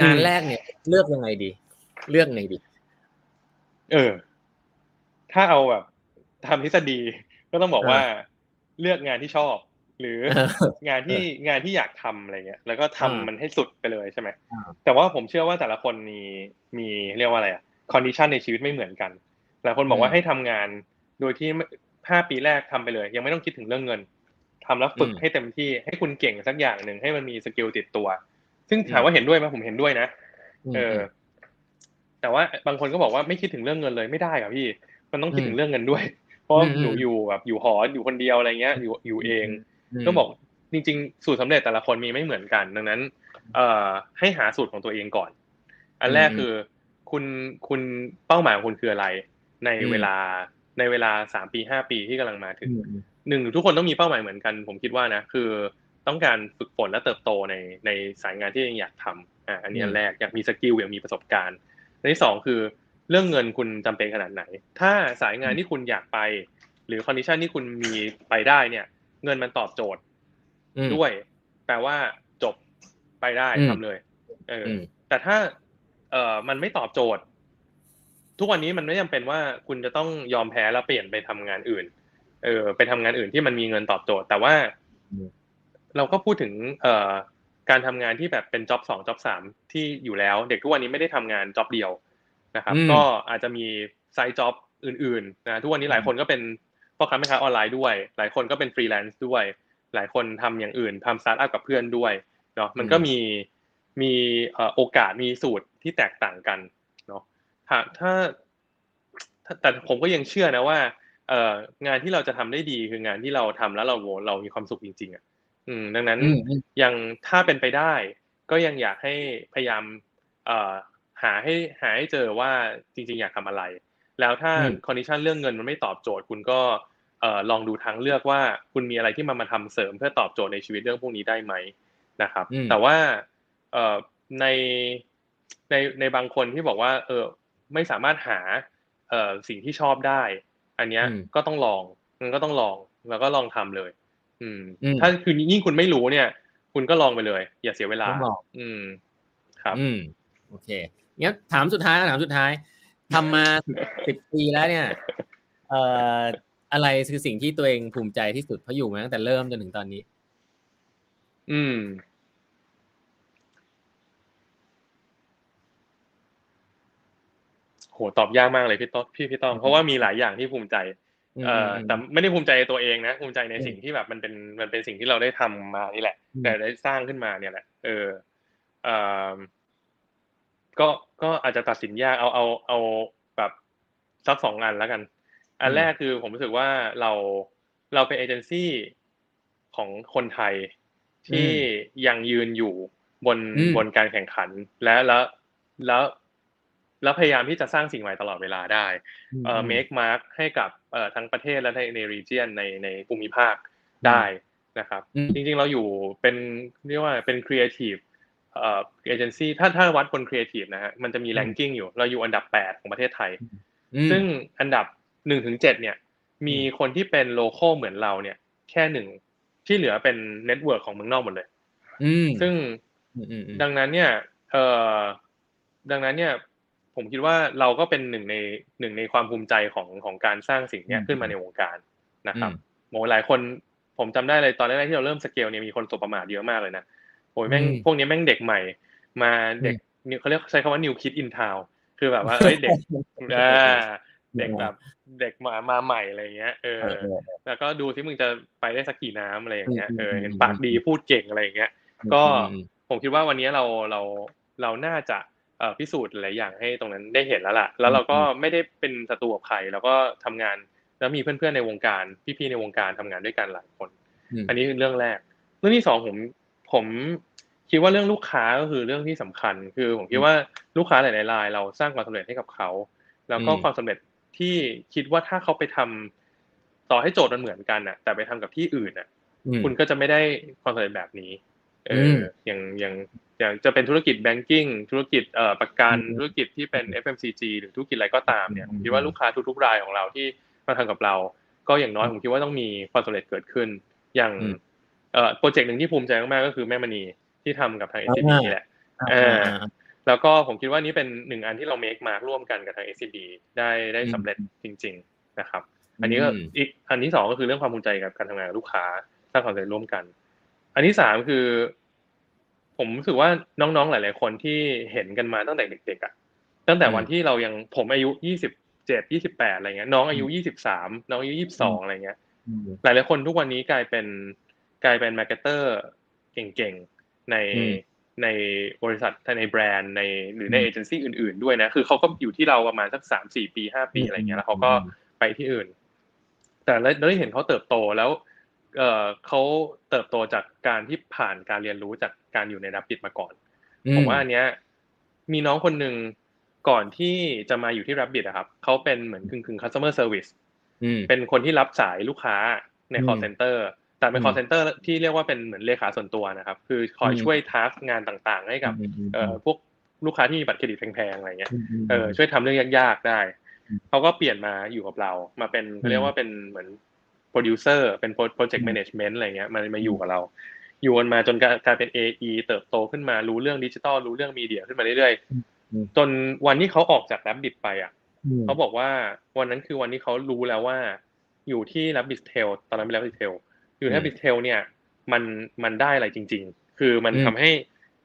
งานแรกเนี่ย เลือกยังไงดี เลือกไงดี เออ ถ้าเอาแบบตามทฤษฎีก็ต้องบอกว่าเลือกงานที่ชอบ หรืองานที่งานที่อยากทำอะไรเงี้ย แล้วก็ทำมันให้สุดไปเลยใช่ไหมแต่ว่าผมเชื่อว่าแต่ละคนมีมีเรียกว่าอะไรอะ condition ในชีวิตไม่เหมือนกัน หลายคนบอกว่าให้ทำงาน โดยที่ห้าปีแรกทำไปเลย ยังไม่ต้องคิดถึงเรื่องเงินทำแล้วฝึกให้เต็มที่ให้คุณเก่งสักอย่างหนึ่งให้มันมี skill ติดตัว ซึ่งถามว่าเห็นด้วยไหมผมเห็นด้วยนะเออ แต่ว่าบางคนก็บอกว่าไม่คิดถึงเรื่องเงินเลยไม่ได้ครับพี่ มันต้องคิดถึงเรื่องเงินด้วย เพราะหนูอยู่แบบอยู่หออยู่คนเดียวอะไรเงี้ย อยู่อยู่เองก็บอกจริงๆ สูตรสำเร็จแต่ละคนมีไม่เหมือนกัน ดังนั้น เอ่อให้หาสูตรของตัวเองก่อน อันแรกคือ คุณคุณเป้าหมายของคุณคืออะไร ในเวลาในเวลาสามปีห้าปีที่กำลังมาถึงหนึ่งทุกคนต้องมีเป้าหมายเหมือนกัน ผมคิดว่านะคือต้องการฝึกฝนและเติบโตในในสายงานที่ยังอยากทำอ่าอันนี้อันแรกอยากมี skill อยากมีประสบการณ์อันที่สองคือเรื่องเงินคุณจำเป็นขนาดไหน ถ้าสายงานที่คุณอยากไป หรือ condition ที่คุณมีไปได้เนี่ย เงินมันตอบโจทย์ด้วย แปลว่าจบไปได้ทำเลย เออแต่ถ้า เอ่อมันไม่ตอบโจทย์ ทุกวันนี้มันไม่จำเป็นว่าคุณจะต้องยอมแพ้แล้วเปลี่ยนไปทำงานอื่น เออ ไปทำงานอื่นที่มันมีเงินตอบโจทย์ แต่ว่า เราก็พูดถึง เอ่อ การทำงานที่แบบเป็น job สอง job สามที่อยู่แล้ว เด็กทุกวันนี้ไม่ได้ทำงาน job เดียวนะครับ ก็อาจจะมี side job อื่นๆนะทุกวันนี้หลายคนก็เป็นพ่อค้าแม่ค้าออนไลน์ด้วย หลายคนก็เป็นฟรีแลนซ์ด้วย หลายคนทำอย่างอื่นทำสตาร์ทอัพกับเพื่อนด้วยเนาะมันก็มีมีโอกาสมีสูตรที่แตกต่างกันเนาะ ถ้าถ้าแต่ผมก็ยังเชื่อนะว่า เอ่องานที่เราจะทำได้ดีคืองานที่เราทำแล้วเราเรามีความสุขจริง ๆอะอืม ดังนั้นยังถ้าเป็นไปได้ ก็ยังอยากให้พยายาม เอ่อหาให้หาให้เจอว่าจริง ๆ อยากทำอะไร แล้วถ้าคอนดิชันเรื่องเงินมันไม่ตอบโจทย์ คุณก็เอ่อลองดูทางเลือกว่า คุณมีอะไรที่มันมาทำเสริมเพื่อตอบโจทย์ในชีวิตเรื่องพวกนี้ได้ไหมนะครับ แต่ว่า เอ่อในในในบางคนที่บอกว่า เออ ไม่สามารถหาเอ่อสิ่งที่ชอบได้ อันเนี้ยก็ต้องลองมันก็ต้องลองแล้วก็ลองทำเลย อืม ถ้าคือยิ่งคุณไม่รู้เนี่ย คุณก็ลองไปเลย อย่าเสียเวลาอืม ครับ อืม โอเคงั้นถามสุดท้ายถามสุดท้ายทำมาสิบปีแล้วเนี่ย เอ่ออะไรคือสิ่งที่ตัวเองภูมิใจที่สุดเพราะอยู่มาตั้งแต่เริ่มจนถึงตอนนี้ อืมโห ตอบยากมากเลยพี่ต้อพี่พี่ต้อง เพราะว่ามีหลายอย่างที่ภูมิใจเอ่อแต่ไม่ได้ภูมิใจตัวเองนะ ภูมิใจในสิ่งที่แบบมันเป็นมันเป็นสิ่งที่เราได้ทำมานี่แหละ แต่ได้สร้างขึ้นมาเนี่ยแหละ เออเอ่อก็ก็อาจจะตัดสินยากเอาเอาเอาแบบสักสองอันแล้วกัน อันแรกคือผมรู้สึกว่าเราเราเป็นเอเจนซี่ของคนไทยที่ยังยืนอยู่บนบนการแข่งขันและแล้วแล้ว แล้วพยายามที่จะสร้างสิ่งใหม่ตลอดเวลาได้เอ่อ make mark ให้กับเอ่อทั้งประเทศและในใน region ในในภูมิภาคได้นะครับ จริงๆเราอยู่เป็นเรียกว่าเป็น creative เอ่อเอเจนซี่ถ้าถ้าวัดบน creative นะฮะมันจะมี ranking อยู่ เราอยู่อันดับแปดของประเทศไทย ซึ่งอันดับหนึ่งถึงเจ็ดเนี่ย มีคนที่เป็น local เหมือนเราเนี่ย แค่หนึ่งที่เหลือเป็น network ของเมืองนอกหมดเลยซึ่งดังนั้นเนี่ยเอ่อดังนั้นเนี่ย ผมคิดว่าเราก็เป็นหนึ่งในหนึ่งในความภูมิใจของของการสร้างสิ่งนี้ขึ้นมาในวงการนะครับโหหลายคนผมจำได้เลยตอนแรกที่เราเริ่มสเกลเนี่ยมีคนสบประมาทเยอะมากเลยนะโอ้ยแม่งพวกนี้แม่งเด็กใหม่ มาเด็กเขาเรียกใช้คำว่า new kid in town คือแบบว่าเอ้ยเด็กอ่าเด็กแบบเด็กมามาใหม่อะไรเงี้ยเออ แล้วก็ดูที่มึงจะไปได้สักกี่น้ำอะไรอย่างเงี้ยเออเห็นปากดีพูดเก่งอะไรอย่างเงี้ย ก็ผมคิดว่าวันนี้เราเราเราน่าจะ พิสูจน์หลายอย่างให้ตรงนั้นได้เห็นแล้วล่ะ แล้วเราก็ไม่ได้เป็นศัตรูกับใครแล้วก็ทำงานแล้วมีเพื่อนๆในวงการพี่ๆในวงการทำงานด้วยกันหลายคน อันนี้คือเรื่องแรก เรื่องที่สองผมผมคิดว่าเรื่องลูกค้าก็คือเรื่องที่สำคัญ คือผมคิดว่าลูกค้าหลายๆราย เราสร้างความสำเร็จให้กับเขา แล้วก็ความสำเร็จที่คิดว่าถ้าเขาไปทำต่อให้โจทย์มันเหมือนกันอะ แต่ไปทำกับที่อื่นอะ คุณก็จะไม่ได้ความสำเร็จแบบนี้ เอออย่างอย่างอย่างจะเป็นธุรกิจแบงกิ้งธุรกิจเอ่อประกันธุรกิจที่เป็น FMCG หรือธุรกิจอะไรก็ตามเนี่ยผมคิดว่าลูกค้าทุกๆรายของเราที่มาทำกับเรา ก็อย่างน้อยผมคิดว่าต้องมีความสำเร็จเกิดขึ้น อย่างเอ่อโปรเจกต์หนึ่งที่ภูมิใจมากๆก็คือแม่มณีที่ทำกับทาง SCB นี่แหละอ่าแล้วก็ผมคิดว่านี้เป็นหนึ่งอันที่เราเมคมาร่วมกันกับทาง SCB ได้ได้สำเร็จจริง ๆนะครับ อันนี้ก็อีกอันที่สองก็คือเรื่องความภูมิใจกับการทำงานกับลูกค้าสร้างความสำเร็จร่วมกัน อันที่สามคือ ผมรู้สึกว่าน้องๆหลาย ๆ คนที่เห็นกันมาตั้งแต่เด็กๆอะตั้งแต่วันที่เรายังผมอายุยี่สิบเจ็ดยี่สิบแปดอะไรเงี้ย น้องอายุยี่สิบสามน้องอายุยี่สิบสองอะไรเงี้ย หลายๆคนทุกวันนี้กลายเป็นกลายเป็น marketer เก่งๆในในบริษัทในแบรนด์ในหรือในเอเจนซี่อื่น ๆ ด้วยนะ คือเขาก็อยู่ที่เราประมาณสักสามสี่ปีห้าปีอะไรเงี้ยแล้วเขาก็ไปที่อื่น แต่เราได้เห็นเขาเติบโตแล้ว เออเขาเติบโตจากการที่ผ่านการเรียนรู้จากการอยู่ใน Rabbit มาก่อนผมว่าอันเนี้ย มีน้องคนหนึ่งก่อนที่จะมาอยู่ที่ Rabbit อะครับเขาเป็นเหมือนกึ่งกึ่ง customer service เป็นคนที่รับสายลูกค้าใน call center แต่เป็น call center ที่เรียกว่าเป็นเหมือนเลขาส่วนตัวนะครับ คือคอยช่วยทักงานต่างๆ ให้กับเอ่อพวกลูกค้าที่มีบัตรเครดิตแพงๆอะไรเงี้ยเออช่วยทำเรื่องยากๆได้เขาก็เปลี่ยนมาอยู่กับเรา มาเป็นเขาเรียกว่าเป็นเหมือน โปรดิวเซอร์เป็น project management อะไรเงี้ยมามาอยู่กับเรา อยู่กันมาจนกลายเป็น AE เติบโตขึ้นมารู้เรื่องดิจิตอลรู้เรื่องมีเดียขึ้นมาเรื่อยๆจนวันที่เขาออกจาก Rabbit ไปอะเขาบอกว่าวันนั้นคือวันที่เขารู้แล้วว่า อยู่ที่ Rabbit's Tale ตอนนั้นเป็น Rabbit's Tale อยู่ Rabbit's Tale เนี่ย มันมันได้อะไรจริง ๆ คือมันทำให้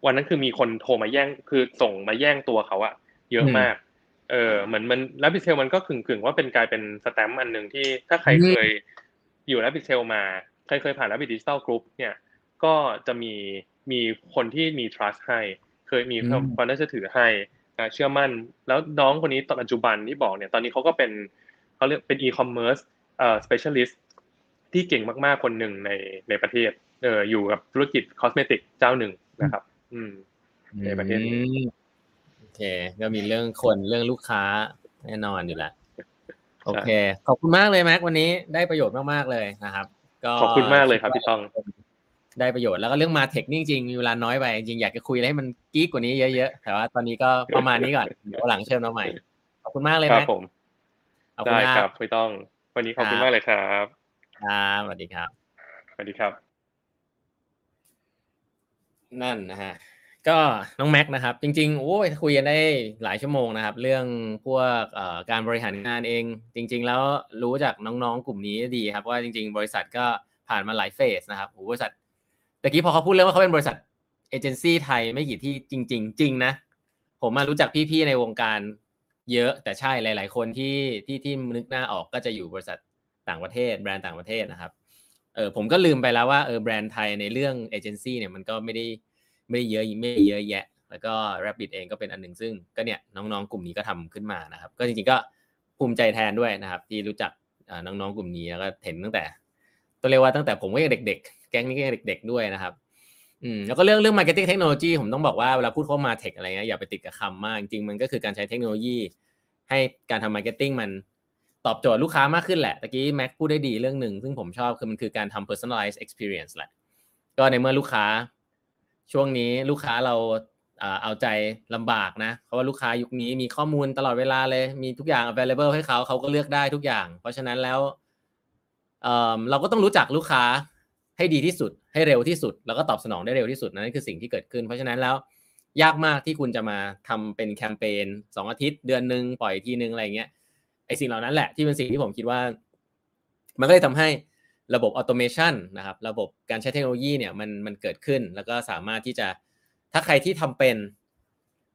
วันนั้นคือมีคนโทรมาแย่งคือส่งมาแย่งตัวเขาอะเยอะมากเออเหมือนมัน Rabbit's Tale มันก็ขึงๆว่าเป็นกลายเป็นสแตมป์อันหนึ่งที่ถ้าใครเคย อยู่ Rabbit's Tale มาใครเคยผ่าน Rabbit Digital Group เนี่ยก็จะมีมีคนที่มี trust ให้ เคยมีความน่าเชื่อถือให้เชื่อมั่น แล้วน้องคนนี้ตอนปัจจุบันที่บอกเนี่ยตอนนี้เขาก็เป็นเขาเรียกเป็น e-commerce เอ่อ specialist ที่เก่งมากๆคนหนึ่งในในประเทศเอออยู่กับธุรกิจ cosmetic เจ้าหนึ่งนะครับ อืม ในประเทศโอเคก็มีเรื่องคนเรื่องลูกค้าแน่นอนอยู่แล้ว โอเค ขอบคุณมากเลยแม็กวันนี้ได้ประโยชน์มากๆเลยนะครับ ก็ขอบคุณมากเลยครับพี่ต้องได้ประโยชน์แล้วก็เรื่องมาเทคนี่จริงมีเวลาน้อยไปจริงอยากจะคุยอะไรให้มันกิ๊กกว่านี้เยอะๆแต่ว่าตอนนี้ก็ประมาณนี้ก่อนเดี๋ยวหลังเชิญมาใหม่ขอบคุณมากเลยครับผมได้ครับไม่ต้อง วันนี้ขอบคุณมากเลยครับครับสวัสดีครับสวัสดีครับ นั่นนะฮะ ก็น้องแม็กนะครับ จริงๆโอ้ยคุยกันได้หลายชั่วโมงนะครับ เรื่องพวกการบริหารงานเอง จริง ๆ แล้วรู้จากน้องๆกลุ่มนี้ดีครับว่าจริง ๆ บริษัทก็ผ่านมาหลายเฟสนะครับบริษัทแต่กี้พอเขาพูดเรื่องว่าเขาเป็นบริษัทเอเจนซี่ไทยไม่กี่ที่จริง ๆ จริงนะ ผมมารู้จักพี่ๆในวงการเยอะแต่ใช่หลาย ๆ คนที่ที่ที่นึกหน้าออกก็จะอยู่บริษัทต่างประเทศ แบรนด์ต่างประเทศนะครับเออผมก็ลืมไปแล้วว่าเออแบรนด์ไทยในเรื่องเอเจนซี่เนี่ยมันก็ไม่ได้ ไม่ได้เยอะไม่เยอะแยะ แล้วก็ Rabbit เองก็เป็นอันหนึ่งซึ่งก็เนี่ยน้องๆ กลุ่มนี้ก็ทำขึ้นมานะครับ ก็จริงๆก็ภูมิใจแทนด้วยนะครับ ที่รู้จักน้องๆกลุ่มนี้แล้วก็เห็นตั้งแต่ต้องเรียกว่าตั้งแต่ผมก็ยังเด็ก ๆ แก๊งนี้ก็ยังเด็ก ๆ ด้วยนะครับอืมแล้วก็เรื่องเรื่อง marketing technology ผมต้องบอกว่าเวลาพูดเข้ามาเทคอะไรเงี้ยอย่าไปติดกับคำมากจริงๆมันก็คือการใช้เทคโนโลยี ให้การทำ marketing มันตอบโจทย์ลูกค้ามากขึ้นแหละตะกี้แม็กพูดได้ดีเรื่องหนึ่งซึ่งผมชอบคือมันคือการทำ personalized experience แหละ ก็ในเมื่อลูกค้า ช่วงนี้ลูกค้าเราเอาใจลำบากนะ เพราะว่าลูกค้ายุคนี้มีข้อมูลตลอดเวลาเลย มีทุกอย่าง available ให้เขาเขาก็เลือกได้ทุกอย่าง เพราะฉะนั้นแล้วเราก็ต้องรู้จักลูกค้าให้ดีที่สุด ให้เร็วที่สุด แล้วก็ตอบสนองได้เร็วที่สุดนั่นคือสิ่งที่เกิดขึ้น เพราะฉะนั้นแล้วยากมากที่คุณจะมาทำเป็นแคมเปญสองอาทิตย์เดือนหนึ่งปล่อยทีนึงอะไรเงี้ยไอสิ่งเหล่านั้นแหละที่เป็นสิ่งที่ผมคิดว่า มันก็เลยทำให้ ระบบ automation นะครับระบบการใช้เทคโนโลยีเนี่ยมันมันเกิดขึ้น แล้วก็สามารถที่จะถ้าใครที่ทำเป็น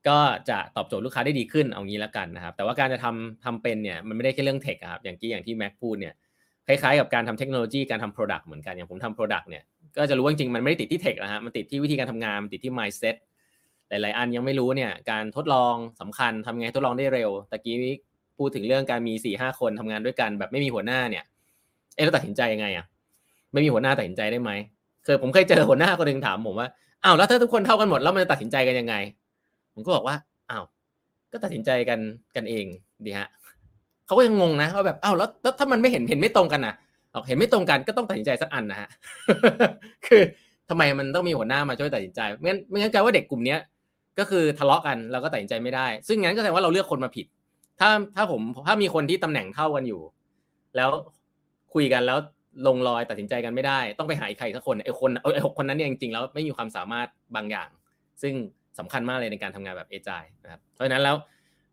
ก็จะตอบโจทย์ลูกค้าได้ดีขึ้นเอางี้แล้วกันนะครับ แต่ว่าการจะทำทำเป็นเนี่ยมันไม่ได้แค่เรื่อง tech ครับอย่างที่อย่างที่แม็กพูดเนี่ยคล้ายๆกับการทำเทคโนโลยีการทำ Product เหมือนกันอย่างผมทำ Product เนี่ยก็จะรู้ว่าจริงๆมันไม่ได้ติดที่ tech นะฮะมันติดที่วิธีการทำงานมันติดที่ mindset หลายๆ อันยังไม่รู้เนี่ยการทดลองสำคัญทำไงทดลองได้เร็วตะกี้พูดถึงเรื่องการมีสี่ห้าคนทำงานด้วยกันแบบไม่มีหัวหน้าเนี่ย เออเราตัดสินใจยังไงอะไม่มีหัวหน้าตัดสินใจได้ไหมเคยผมเคยเจอหัวหน้าคนหนึ่งถามผมว่าอ้าวแล้วถ้าทุกคนเท่ากันหมดแล้วมันจะตัดสินใจกันยังไง ผมก็บอกว่าอ้าวก็ตัดสินใจกันกันเองดีฮะเขาก็ยังงงนะว่าแบบอ้าวแล้วถ้ามันไม่เห็นเห็นไม่ตรงกันนะเห็นไม่ตรงกันก็ต้องตัดสินใจสักอันนะฮะคือทำไมมันต้องมีหัวหน้ามาช่วยตัดสินใจไม่งั้นไม่งั้นกลายว่าเด็กกลุ่มเนี้ยก็คือทะเลาะกันแล้วก็ตัดสินใจไม่ได้ ซึ่งงั้นก็แสดงว่าเราเลือกคนมาผิด ถ้าถ้าผมถ้ามีคนที่ตำแหน่งเท่ากันอยู่ แล้ว คุยกันแล้วลงรอยตัดสินใจกันไม่ได้ ต้องไปหาอีกใครสักคนไอ้คนไอ้หกคนนั้นเนี่ยจริงๆแล้วไม่มีความสามารถบางอย่าง ซึ่งสำคัญมากเลยในการทำงานแบบเอจายนะครับเพราะฉะนั้นแล้ว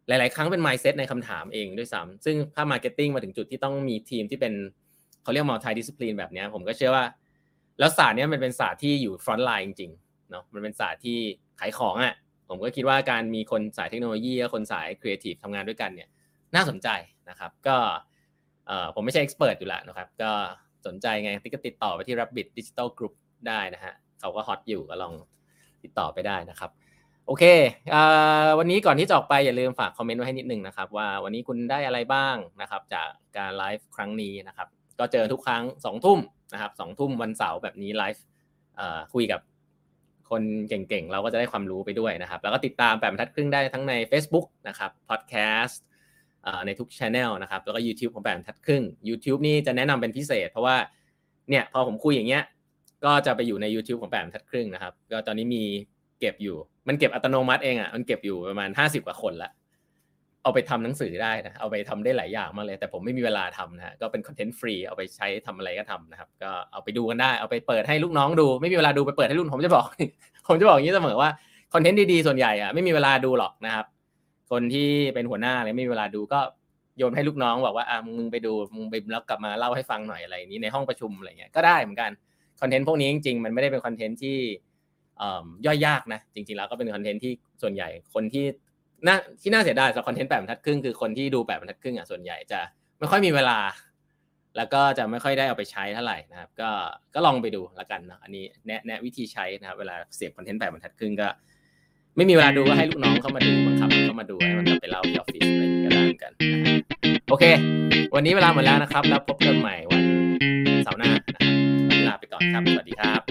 หลาย ๆ ครั้งเป็น mindset ในคำถามเองด้วยซ้ำซึ่งถ้า marketing มาถึงจุดที่ต้องมีทีมที่เป็นเขาเรียก multi discipline แบบนี้ผมก็เชื่อว่า แล้วศาสตร์นี้มันเป็นศาสตร์ที่อยู่ frontline จริงๆเนาะมันเป็นศาสตร์ที่ขายของอะผมก็คิดว่าการมีคนสายเทคโนโลยีกับคนสายครีเอทีฟทำงานด้วยกันเนี่ยน่าสนใจนะครับ ก็ ผมไม่ใช่ expert อยู่แล้วนะครับ ก็สนใจไงที่ก็ติดต่อไปที่ Rabbit Digital Group ได้นะฮะเขาก็ฮอตอยู่ก็ลองติดต่อไปได้นะครับโอเควันนี้ก่อนที่จะออกไปอย่าลืมฝากคอมเมนต์ไว้ให้นิดนึงนะครับ ว่าวันนี้คุณได้อะไรบ้างนะครับ จากการไลฟ์ครั้งนี้นะครับ ก็เจอทุกครั้งสองทุ่มนะครับสองทุ่มวันเสาร์แบบนี้ไลฟ์คุยกับคนเก่งๆ เราก็จะได้ความรู้ไปด้วยนะครับ แล้วก็ติดตามแปดบทัดครึ่งได้ทั้งใน Facebook นะครับพอดแคสต์ ในทุกช anel นะครับแล้วก็ YouTube ของแบรรทัดครึ่ง YouTube นี่จะแนะนำเป็นพิเศษ เพราะว่าเนี่ยพอผมคุยอย่างเงี้ยก็จะไปอยู่ใน YouTube ของแปดบรรทัดครึ่งนะครับ ก็ตอนนี้มีเก็บอยู่ มันเก็บอัตโนมัติเองอะ มันเก็บอยู่ประมาณ 50 กว่าคนละ เอาไปทำหนังสือได้นะ เอาไปทำได้หลายอย่างมากเลย แต่ผมไม่มีเวลาทำนะฮะก็เป็นคอนเทนต์ฟรี เอาไปใช้ทำอะไรก็ทำนะครับ ก็เอาไปดูกันได้ เอาไปเปิดให้ลูกน้องดู ไม่มีเวลาดูไปเปิดให้ลูกผมจะบอก ผมจะบอกอย่างนี้เสมอว่าคอนเทนต์ดีๆส่วนใหญ่อะไม่มีเวลาดูหรอกนะครับ คนที่เป็นหัวหน้าเลยไม่มีเวลาดูก็โยนให้ลูกน้องบอกว่าอะมึงไปดูมึงไปแล้วกลับมาเล่าให้ฟังหน่อยอะไรนี้ในห้องประชุมอะไรเงี้ยก็ได้เหมือนกันคอนเทนต์พวกนี้จริงๆ มันไม่ได้เป็นคอนเทนต์ที่ย่อยยากนะจริงๆแล้วก็เป็นคอนเทนต์ที่ส่วนใหญ่คนที่น่าที่น่าเสียดายสำหรับคอนเทนต์แปดบรรทัดครึ่งคือคนที่ดูแปดบรรทัดครึ่งอะส่วนใหญ่จะไม่ค่อยมีเวลา แล้วก็จะไม่ค่อยได้เอาไปใช้เท่าไหร่นะครับ ก็ก็ลองไปดูแล้วกันนะอันนี้แนะแนะวิธีใช้นะครับเวลาเสียบคอนเทนต์แปดบรรทัดครึ่งก็ ไม่มีเวลาดูก็ให้ลูกน้องเข้ามาดูบังคับเข้ามาดูให้มันไปเล่าที่ออฟฟิศอะไรมีก็ได้นกันโอเค วันนี้เวลาหมดแล้วนะครับ แล้วพบกันใหม่วันเสาร์หน้านะครับลาไปก่อนครับ สวัสดีครับ